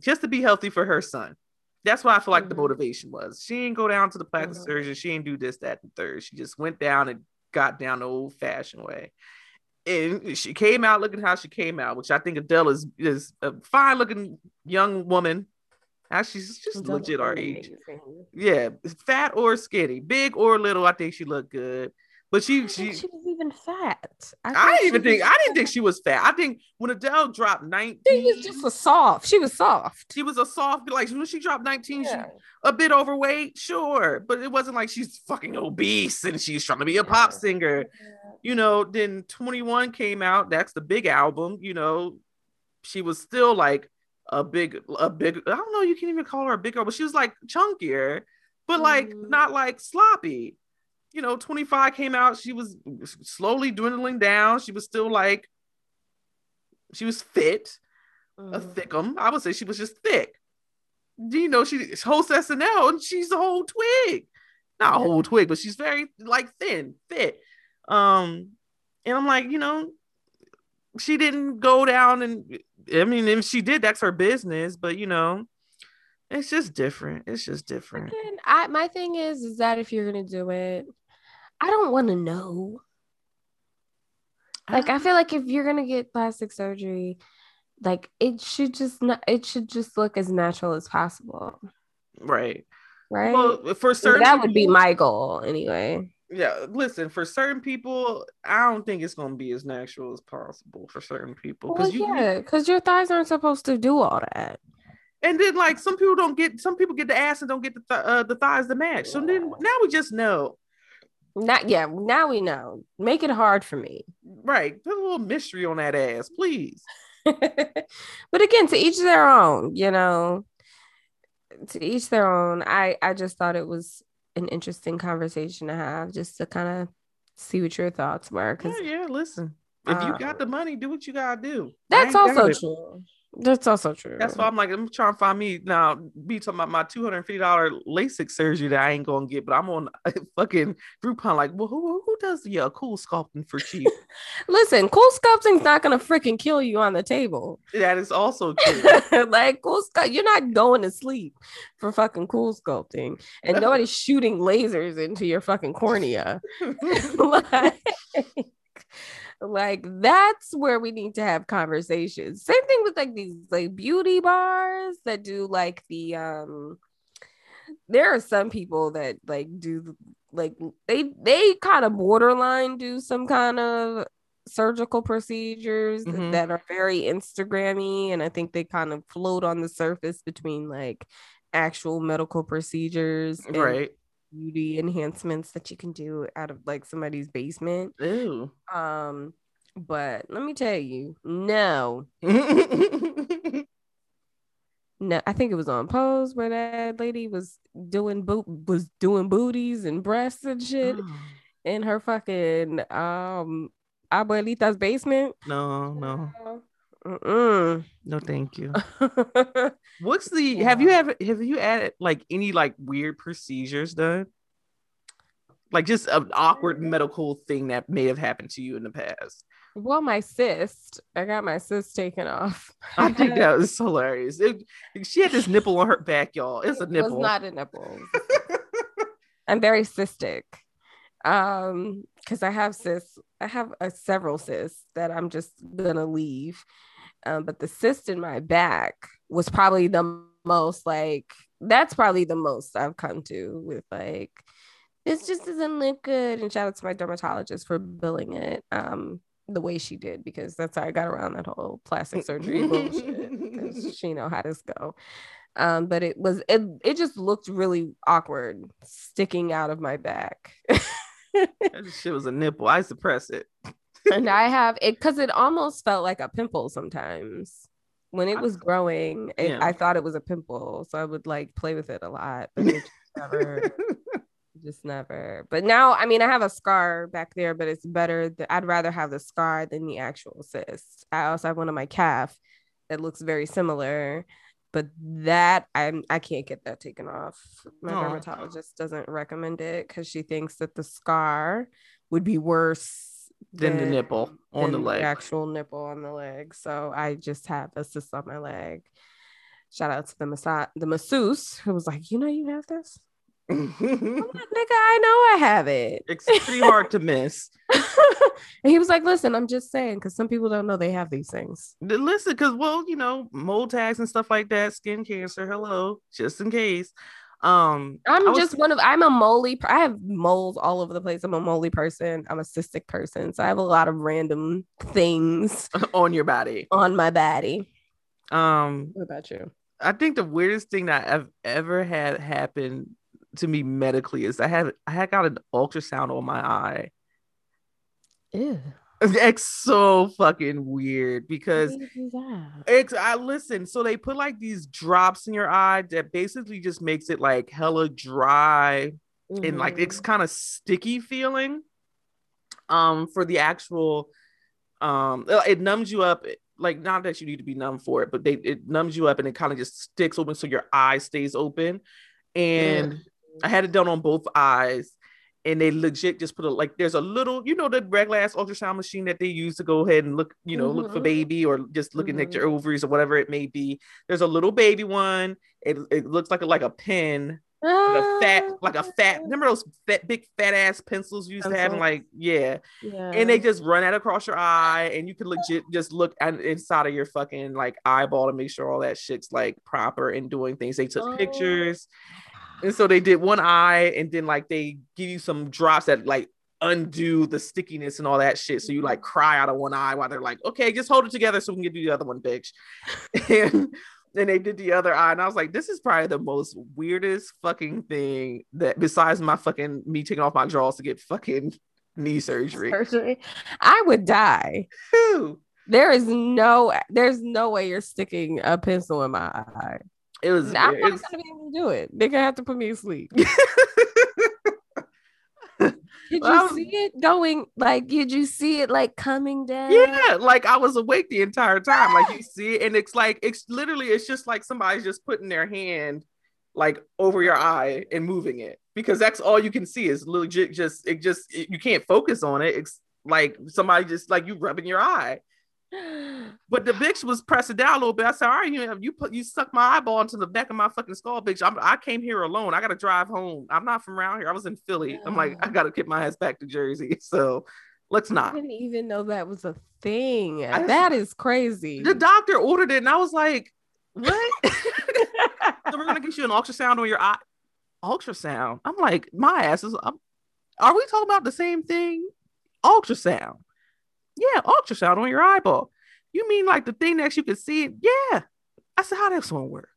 just to be healthy for her son. That's what I feel like the Mhm. motivation was. She didn't go down to the plastic Mhm. surgeon. She didn't do this, that, and third. She just went down and got down the old fashioned way. And she came out looking how she came out, which I think Adele is is a fine looking young woman. Actually, she's just Adele legit our age. amazing. Yeah, fat or skinny, big or little. I think she looked good. But she she she was even fat. I thought didn't even think I didn't think she was fat. I think when Adele dropped 19, She was just a soft. She was soft. she was a soft, like when she dropped 19, she Yeah. a bit overweight, sure, but it wasn't like she's fucking obese and she's trying to be a pop Yeah. singer. You know, then 21 came out, that's the big album, you know. She was still like a big, a big. I don't know. You can't even call her a big girl, but she was like chunkier, but like mm. not like sloppy. You know, 25 came out. She was slowly dwindling down. She was still like, she was fit, mm. a thickum. I would say she was just thick. You know, she hosts SNL and she's a whole twig. Not a whole twig, but she's very like thin, fit. Um, and I'm like, you know, she didn't go down and I mean, if she did, that's her business. But you know, it's just different. It's just different. I my thing is, is that if you're gonna do it, I don't want to know. Like, I feel like if you're gonna get plastic surgery, like it should just not. It should just look as natural as possible. Right. Right. Well, for certain, that would be my goal anyway yeah listen for certain people i don't think it's going to be as natural as possible for certain people because well, yeah because your thighs aren't supposed to do all that and then like some people don't get some people get the ass and don't get the th- uh, the thighs to match so then now we just know not yeah now we know make it hard for me right put a little mystery on that ass please but again to each their own you know to each their own i i just thought it was an interesting conversation to have just to kind of see what your thoughts were. Cause, yeah, yeah, listen. If you got the um, money, do what you gotta do. That's also true. That's also true. That's why I'm like, I'm trying to find me now. Be talking about my two hundred fifty dollar LASIK surgery that I ain't gonna get, but I'm on a fucking Groupon. Like, well, who who does the uh, cool CoolSculpting for cheap? Listen, CoolSculpting's not gonna freaking kill you on the table. That is also true. like cool sculpt, you're not going to sleep for fucking CoolSculpting, and nobody's shooting lasers into your fucking cornea. like, like that's where we need to have conversations. Same thing with like these like beauty bars that do like the um there are some people that like do like they they kind of borderline do some kind of surgical procedures mm-hmm. that are very instagrammy and i think they kind of float on the surface between like actual medical procedures right beauty enhancements that you can do out of like somebody's basement. Ooh. Um, but let me tell you, no. no, I think it was on Pose where that lady was doing boot was doing booties and breasts and shit oh. in her fucking um abuelita's basement. No, no. Mm-mm. No, thank you. What's the have you ever have you added like any like weird procedures done? Like just an awkward medical thing that may have happened to you in the past. Well, my cyst, I got my cyst taken off. I think that was hilarious. It, she had this nipple on her back, y'all. It's a nipple. It was not a nipple. I'm very cystic. Um, because I have cysts, I have a, several cysts that I'm just gonna leave um, but the cyst in my back was probably the most like that's probably the most I've come to with like this just doesn't look good. And shout out to my dermatologist for billing it um the way she did because that's how I got around that whole plastic surgery bullshit. she know how this go. Um, but it was it it just looked really awkward sticking out of my back. that shit was a nipple. I suppress it and I have it because it almost felt like a pimple sometimes. When it was growing, it, yeah. I thought it was a pimple, so I would like play with it a lot, but it just never, just never. But now, I mean, I have a scar back there, but it's better. That I'd rather have the scar than the actual cyst. I also have one on my calf that looks very similar, but that I'm I can't get that taken off. My dermatologist doesn't recommend it because she thinks that the scar would be worse than, the nipple um, on the leg. The actual nipple on the leg. So I just have a cyst on my leg. Shout out to the massa- the masseuse who was like, you know, you have this. like, nigga, I know I have it. It's pretty hard to miss. and he was like, listen, I'm just saying, because some people don't know they have these things. Listen, because well, you know, mold tags and stuff like that, skin cancer, hello, just in case. Um, I'm was, just one of I'm a moly. I have moles all over the place. I'm a moly person. I'm a cystic person, so I have a lot of random things on your body. On my body. Um, what about you? I think the weirdest thing that I've ever had happen to me medically is I had I had got an ultrasound on my eye. Ew. It's so fucking weird because it's I listen. So they put like these drops in your eye that basically just makes it like hella dry mm-hmm. and like it's mm-hmm. kind of sticky feeling. Um, for the actual, um, it numbs you up. Like not that you need to be numb for it, but they it numbs you up and it kind of just sticks open so your eye stays open. And. I had it done on both eyes and they legit just put a like there's a little you know the regular ass ultrasound machine that they use to go ahead and look you know mm-hmm. look for mm-hmm. baby or just looking mm-hmm. at your ovaries or whatever it may be there's a little baby one it, it looks like a, like a pen like a fat like a fat remember those fat big fat ass pencils you used Pencil. to have and like yeah. yeah and they just run that across your eye and you can legit just look at, inside of your fucking like eyeball to make sure all that shit's like proper and doing things they took oh. pictures and so they did one eye, and then like they give you some drops that like undo the stickiness and all that shit. So you like cry out of one eye while they're like, okay, just hold it together so we can get the other one, bitch. and then they did the other eye, and I was like, this is probably the most weirdest fucking thing that besides my fucking me taking off my drawers to get fucking knee surgery. Surgery. I would die. Who? There is no there's no way you're sticking a pencil in my eye. It was. I'm it, not gonna be able to do it. They're gonna have to put me asleep. Did you see it going? Like, did you see it like coming down? Yeah, like I was awake the entire time. Like you see it, and it's like it's literally it's just like somebody's just putting their hand like over your eye and moving it because that's all you can see is legit. Just it just it, you can't focus on it. It's like somebody just like you rubbing your eye. But the bitch was pressing down a little bit. I said, "All right, you you put you suck my eyeball into the back of my fucking skull, bitch. I'm, i came here alone. I got to drive home. I'm not from around here. I was in Philly. I'm like, I got to get my ass back to Jersey. So let's not." I didn't even know that was a thing. I, that is crazy. The doctor ordered it, and I was like, "What?" so we're gonna get you an ultrasound on your eye. Ultrasound. I'm like, my ass is. I'm, are we talking about the same thing? Ultrasound. Yeah, ultrasound on your eyeball. You mean like the thing that you can see it? Yeah. I said, how that's gonna work?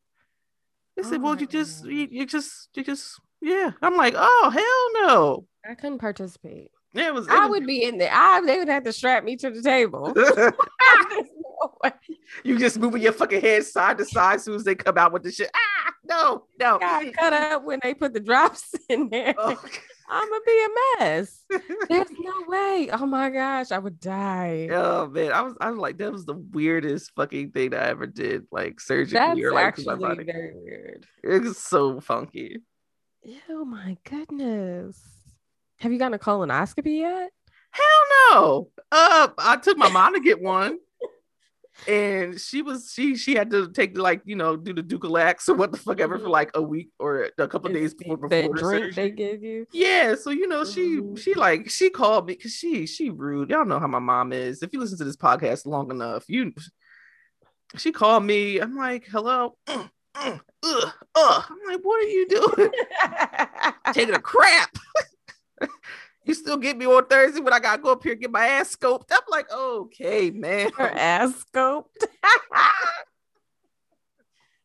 They said, oh well, you just, you, you, just, you just, yeah. I'm like, oh hell no. I couldn't participate. Yeah, it was. It I was, would be in there. I they would have to strap me to the table. you just moving your fucking head side to side as soon as they come out with the shit. Ah, no, no. Got cut up when they put the drops in there. Oh. I'm gonna be a mess. There's no way. Oh my gosh, I would die. Oh man, I was I was like that was the weirdest fucking thing I ever did, like surgically That's or like actually my body. very weird. It's so funky. Oh my goodness. Have you gotten a colonoscopy yet? Hell no. Uh, I took my mom to get one and she was she she had to take like you know do the Ducalax or what the fuck ever for mm-hmm. like a week or a couple days before before the drink they give you. Yeah, so you know she mm-hmm. she like she called me because she she rude. Y'all know how my mom is. If you listen to this podcast long enough, you she called me. I'm like, hello. Mm, mm, uh, uh. I'm like, what are you doing? Taking a crap. you still get me on Thursday when I gotta go up here and get my ass scoped. I'm like, okay, man. Her ass scoped.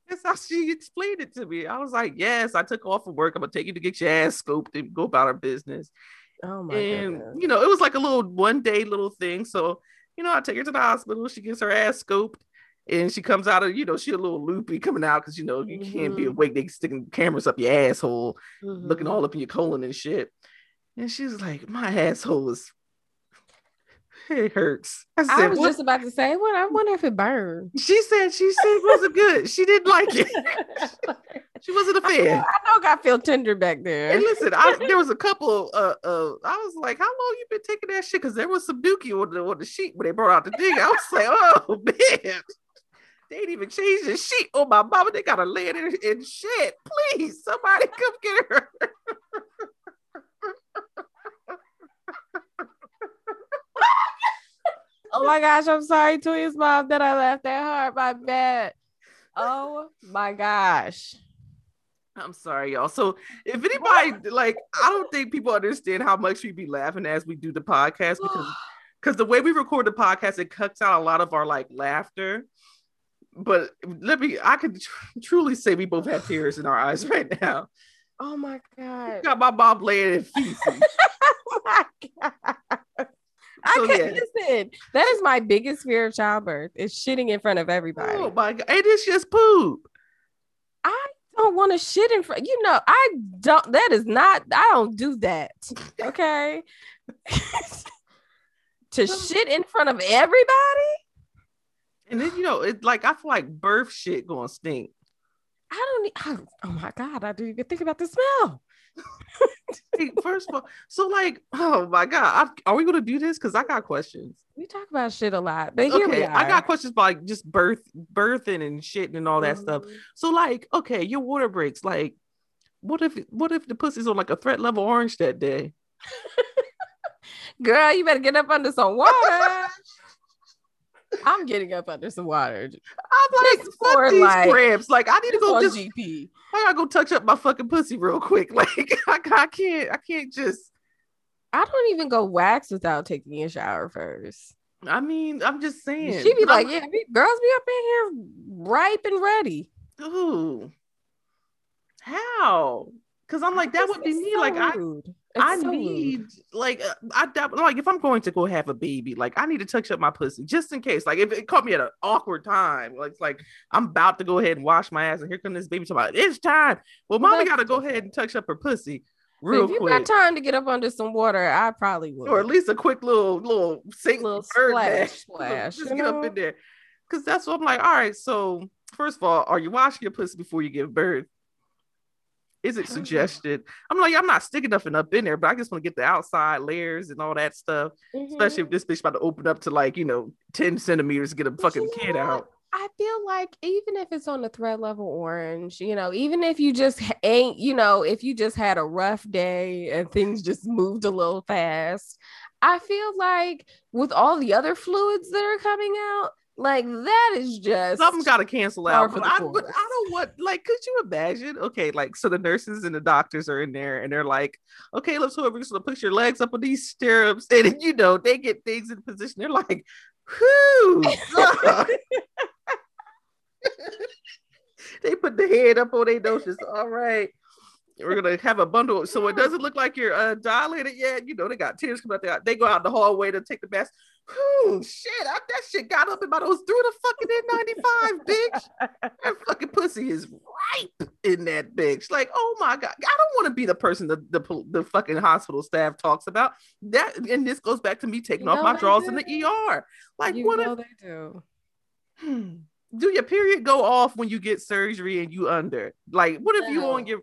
That's how she explained it to me. I was like, yes, I took off from work. I'm gonna take you to get your ass scoped and go about our business. Oh my God. and goodness. you know, it was like a little one day little thing. So, you know, I take her to the hospital, she gets her ass scoped. And she comes out of, you know, she a little loopy coming out because you know you mm-hmm. can't be mm-hmm. awake. They sticking cameras up your asshole, mm-hmm. looking all up in your colon and shit. And she's like, my asshole it hurts. I, said, I was what? just about to say, what I wonder if it burned. She said she said it wasn't good. She didn't like it. she wasn't a fan. I know, I know I feel tender back there. And listen, I, there was a couple uh uh I was like, how long you been taking that shit? Because there was some dookie on the on the sheet when they brought out the dig. I was like, oh man. They ain't even changed the sheet on my mama. They gotta lay it in, in shit. Please, somebody come get her. Oh my gosh, I'm sorry, Toya's mom, that I laughed that hard. My bad. Oh my gosh. I'm sorry, y'all. So if anybody like, I don't think people understand how much we be laughing as we do the podcast because because the way we record the podcast, it cuts out a lot of our like laughter. But let me, I could tr- truly say we both have tears in our eyes right now. Oh my god! got my mom laying in feces. oh my god! I can't yeah. Listen. That is my biggest fear of childbirth is shitting in front of everybody. Oh my god. It is just poop. I don't want to shit in front. You know, I don't that is not I don't do that. Okay. to shit in front of everybody. And then you know, it's like I feel like birth shit gonna stink. I don't need oh, oh my god, I didn't even think about the smell. First of all, so like, oh my god, I, are we gonna do this? Because I got questions. We talk about shit a lot, but here okay, we are. I got questions about like just birth, birthing and shit and all that mm-hmm. stuff. So like, okay, your water breaks. Like, what if what if the pussy's on like a threat level orange that day? Girl, you better get up under some water. I'm getting up under some water. I'm like, fuck these like, cramps. Like, I need to go just GP. I gotta go touch up my fucking pussy real quick. Like, I, I can't, I can't just. I don't even go wax without taking a shower first. I mean, I'm just saying. She'd be like, I'm, yeah, girls be up in here ripe and ready. Ooh, how? Because I'm like, that would be me. So like, rude. I it's I so need rude. like uh, I like if I'm going to go have a baby, like I need to touch up my pussy just in case. Like if it caught me at an awkward time, like it's like I'm about to go ahead and wash my ass, and here comes this baby talking about it's time. Well, mommy got to go ahead and touch up her pussy real if you quick. got time to get up under some water, I probably would, or at least a quick little little sink little splash, splash. Just get know? up in there, because that's what I'm like. All right, so first of all, are you washing your pussy before you give birth? Is it suggested? I'm like, I'm not sticking nothing up in there, but I just want to get the outside layers and all that stuff. Mm-hmm. Especially if this bitch about to open up to like, you know, 10 centimeters to get a fucking you kid out. I feel like even if it's on the threat level orange, you know, even if you just ain't, you know, if you just had a rough day and things just moved a little fast, I feel like with all the other fluids that are coming out, like that is just something got to cancel out. But I, but I don't want like. Could you imagine? Okay, like so the nurses and the doctors are in there and they're like, okay, let's whoever just put your legs up on these stirrups, and you know they get things in position. They're like, whoo. they put the head up on their noses. All right. We're gonna have a bundle, so it doesn't look like you're uh, dilated yet. You know, they got tears coming out there. They go out in the hallway to take the bath. Whew, shit, I, that shit got up in my nose through the fucking N95, bitch. That fucking pussy is ripe in that bitch. Like, oh my god, I don't want to be the person the, the the fucking hospital staff talks about. That and this goes back to me taking you off my drawers do. in the ER. Like, you what know if, they do. Hmm, do your period go off when you get surgery and you under? Like, what if no. you on your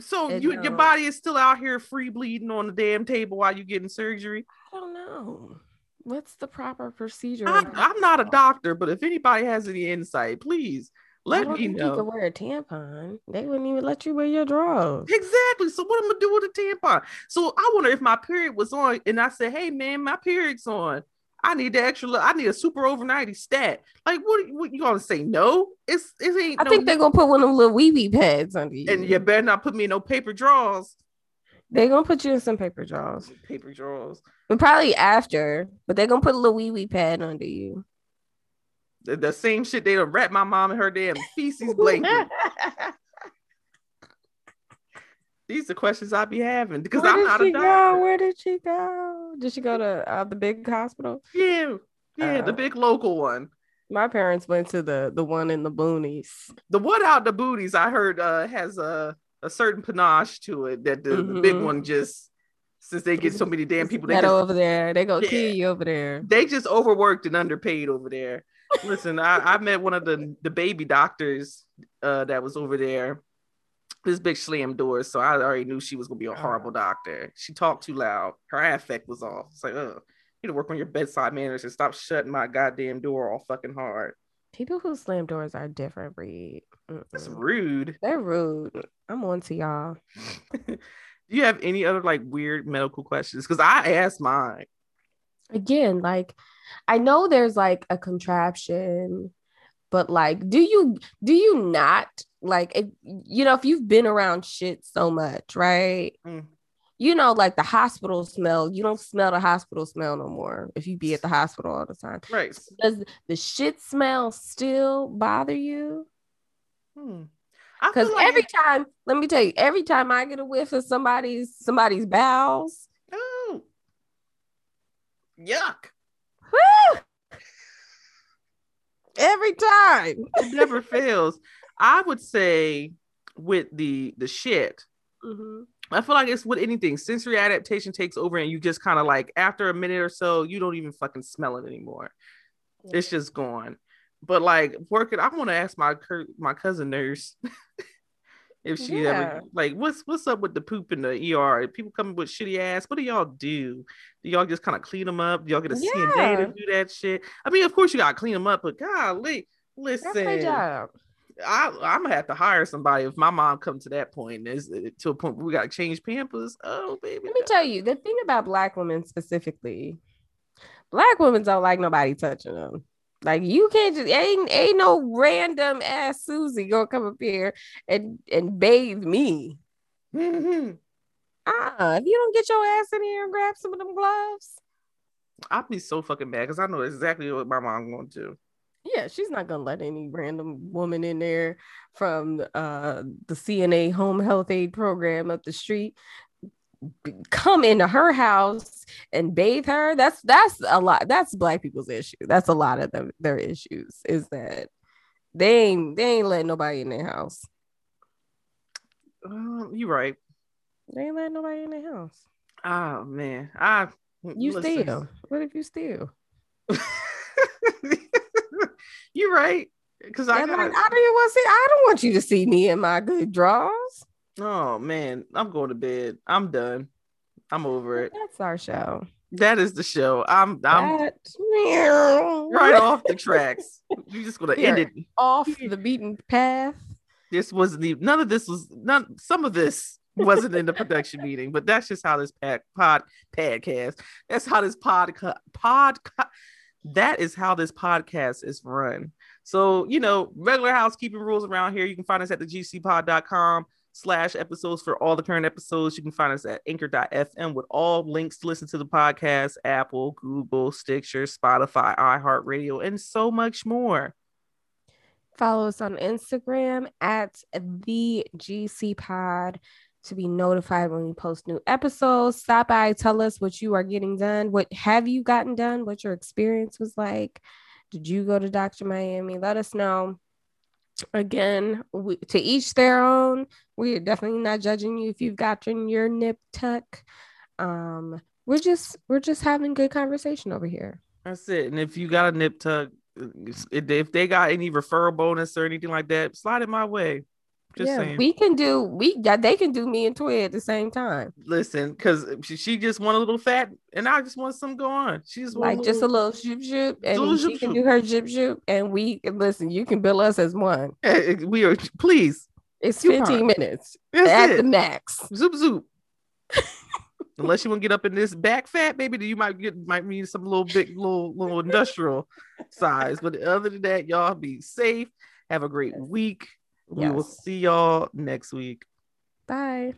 so you, your body is still out here free bleeding on the damn table while you're getting surgery? I don't know. What's the proper procedure? I, am not a doctor, but if anybody has any insight, please let me know. You could wear a tampon. They wouldn't even let you wear your drawers. Exactly. So what am I gonna do with a tampon? So I wonder if my period was on, and I said, "Hey man, my period's on. I need the extra. I need a super overnighty stat. Like, what? What you gonna say? No, it's it ain't. I no, think they're gonna put one of them little wee wee pads under you, and you better not put me in no paper drawers. They're gonna put you in some paper drawers. Paper drawers. But probably after, but they're gonna put a little wee wee pad under you. The, the same shit they wrap my mom in her damn feces blanket. These are questions I be having because Where I'm not a doctor. Go? Where did she go? Did she go to uh, the big hospital? Yeah, yeah, uh, the big local one. My parents went to the the one in the boonies. The one out the boonies, I heard, uh, has a a certain panache to it that the, mm-hmm. the big mm-hmm. one just since they get so many damn people. They just, over there. They go yeah, kill you over there. They just overworked and underpaid over there. Listen, I, I met one of the the baby doctors uh, that was over there. This big slam doors, so I already knew she was gonna be a horrible doctor. She talked too loud. Her affect was off. It's like, oh, you need to work on your bedside manners and stop shutting my goddamn door all fucking hard. People who slam doors are different breed. That's rude. They're rude. I'm on to y'all. Do you have any other like weird medical questions? Because I asked mine. Again, like I know there's like a contraption, but like, do you do you not like if you know if you've been around shit so much, right? Mm. You know, like the hospital smell, you don't smell the hospital smell no more if you be at the hospital all the time. Right. Does the shit smell still bother you? Hmm. Because like every time, let me tell you, every time I get a whiff of somebody's somebody's bowels, oh, Yuck. Woo! Every time. It never fails. I would say with the the shit. Mm-hmm. I feel like it's with anything. Sensory adaptation takes over, and you just kind of like after a minute or so, you don't even fucking smell it anymore. Yeah. It's just gone. But like working, I want to ask my my cousin nurse if she yeah. ever like what's what's up with the poop in the ER? People coming with shitty ass. What do y'all do? Do y'all just kind of clean them up? Do y'all get a yeah. CNA to do that shit? I mean, of course you gotta clean them up, but golly, listen. I, I'm gonna have to hire somebody if my mom comes to that point. Is to a point where we gotta change pampers. Oh baby. Let me tell you the thing about black women specifically. Black women don't like nobody touching them. Like you can't just ain't ain't no random ass Susie gonna come up here and and bathe me. Mm-hmm. Uh, if you don't get your ass in here and grab some of them gloves, I'd be so fucking mad because I know exactly what my mom to. Do. Yeah, she's not gonna let any random woman in there from uh the CNA home health aid program up the street come into her house and bathe her that's that's a lot that's black people's issue. That's a lot of them, their issues is that they ain't they ain't letting nobody in their house. Uh, you right. They ain't letting nobody in their house. Oh man. I you listen. steal what if you steal you're right. Because I, got, like, I don't want to see I don't want you to see me in my good draws. Oh man, I'm going to bed. I'm done. I'm over it. That's our show. That is the show. I'm I'm that, right off the tracks. You're just gonna end it off the beaten path. This wasn't even none of this was none some of this wasn't in the production meeting, but that's just how this pod pod podcast. That's how this pod pod that is how this podcast is run. So, you know, regular housekeeping rules around here. You can find us at the gcpod.com slash episodes for all the current episodes. You can find us at anchor.fm with all links to listen to the podcast, Apple, Google, Stitcher, Spotify, iHeartRadio, and so much more. Follow us on Instagram at the GC Pod to be notified when we post new episodes. Stop by, tell us what you are getting done. What have you gotten done? What your experience was like? Did you go to Dr. Miami? Let us know again we, to each their own. We are definitely not judging you if you've gotten your nip tuck. Um we're just we're just having good conversation over here. That's it. And if you got a nip tuck if they got any referral bonus or anything like that slide it my way just yeah, saying. we can do we they can do me and Toy at the same time. Listen, because she, just want a little fat, and I just want some go on. She's like just a little shoop shoop, and she can do her jip shoop, and we listen. You can bill us as one. Eh, eh, we are please. It's fifteen minutes That's at it. the max. Zoop zoop. Unless you want to get up in this back fat, baby, you might get might need some little big little little industrial size. But other than that, y'all be safe. Have a great week. We will see y'all next week. Bye.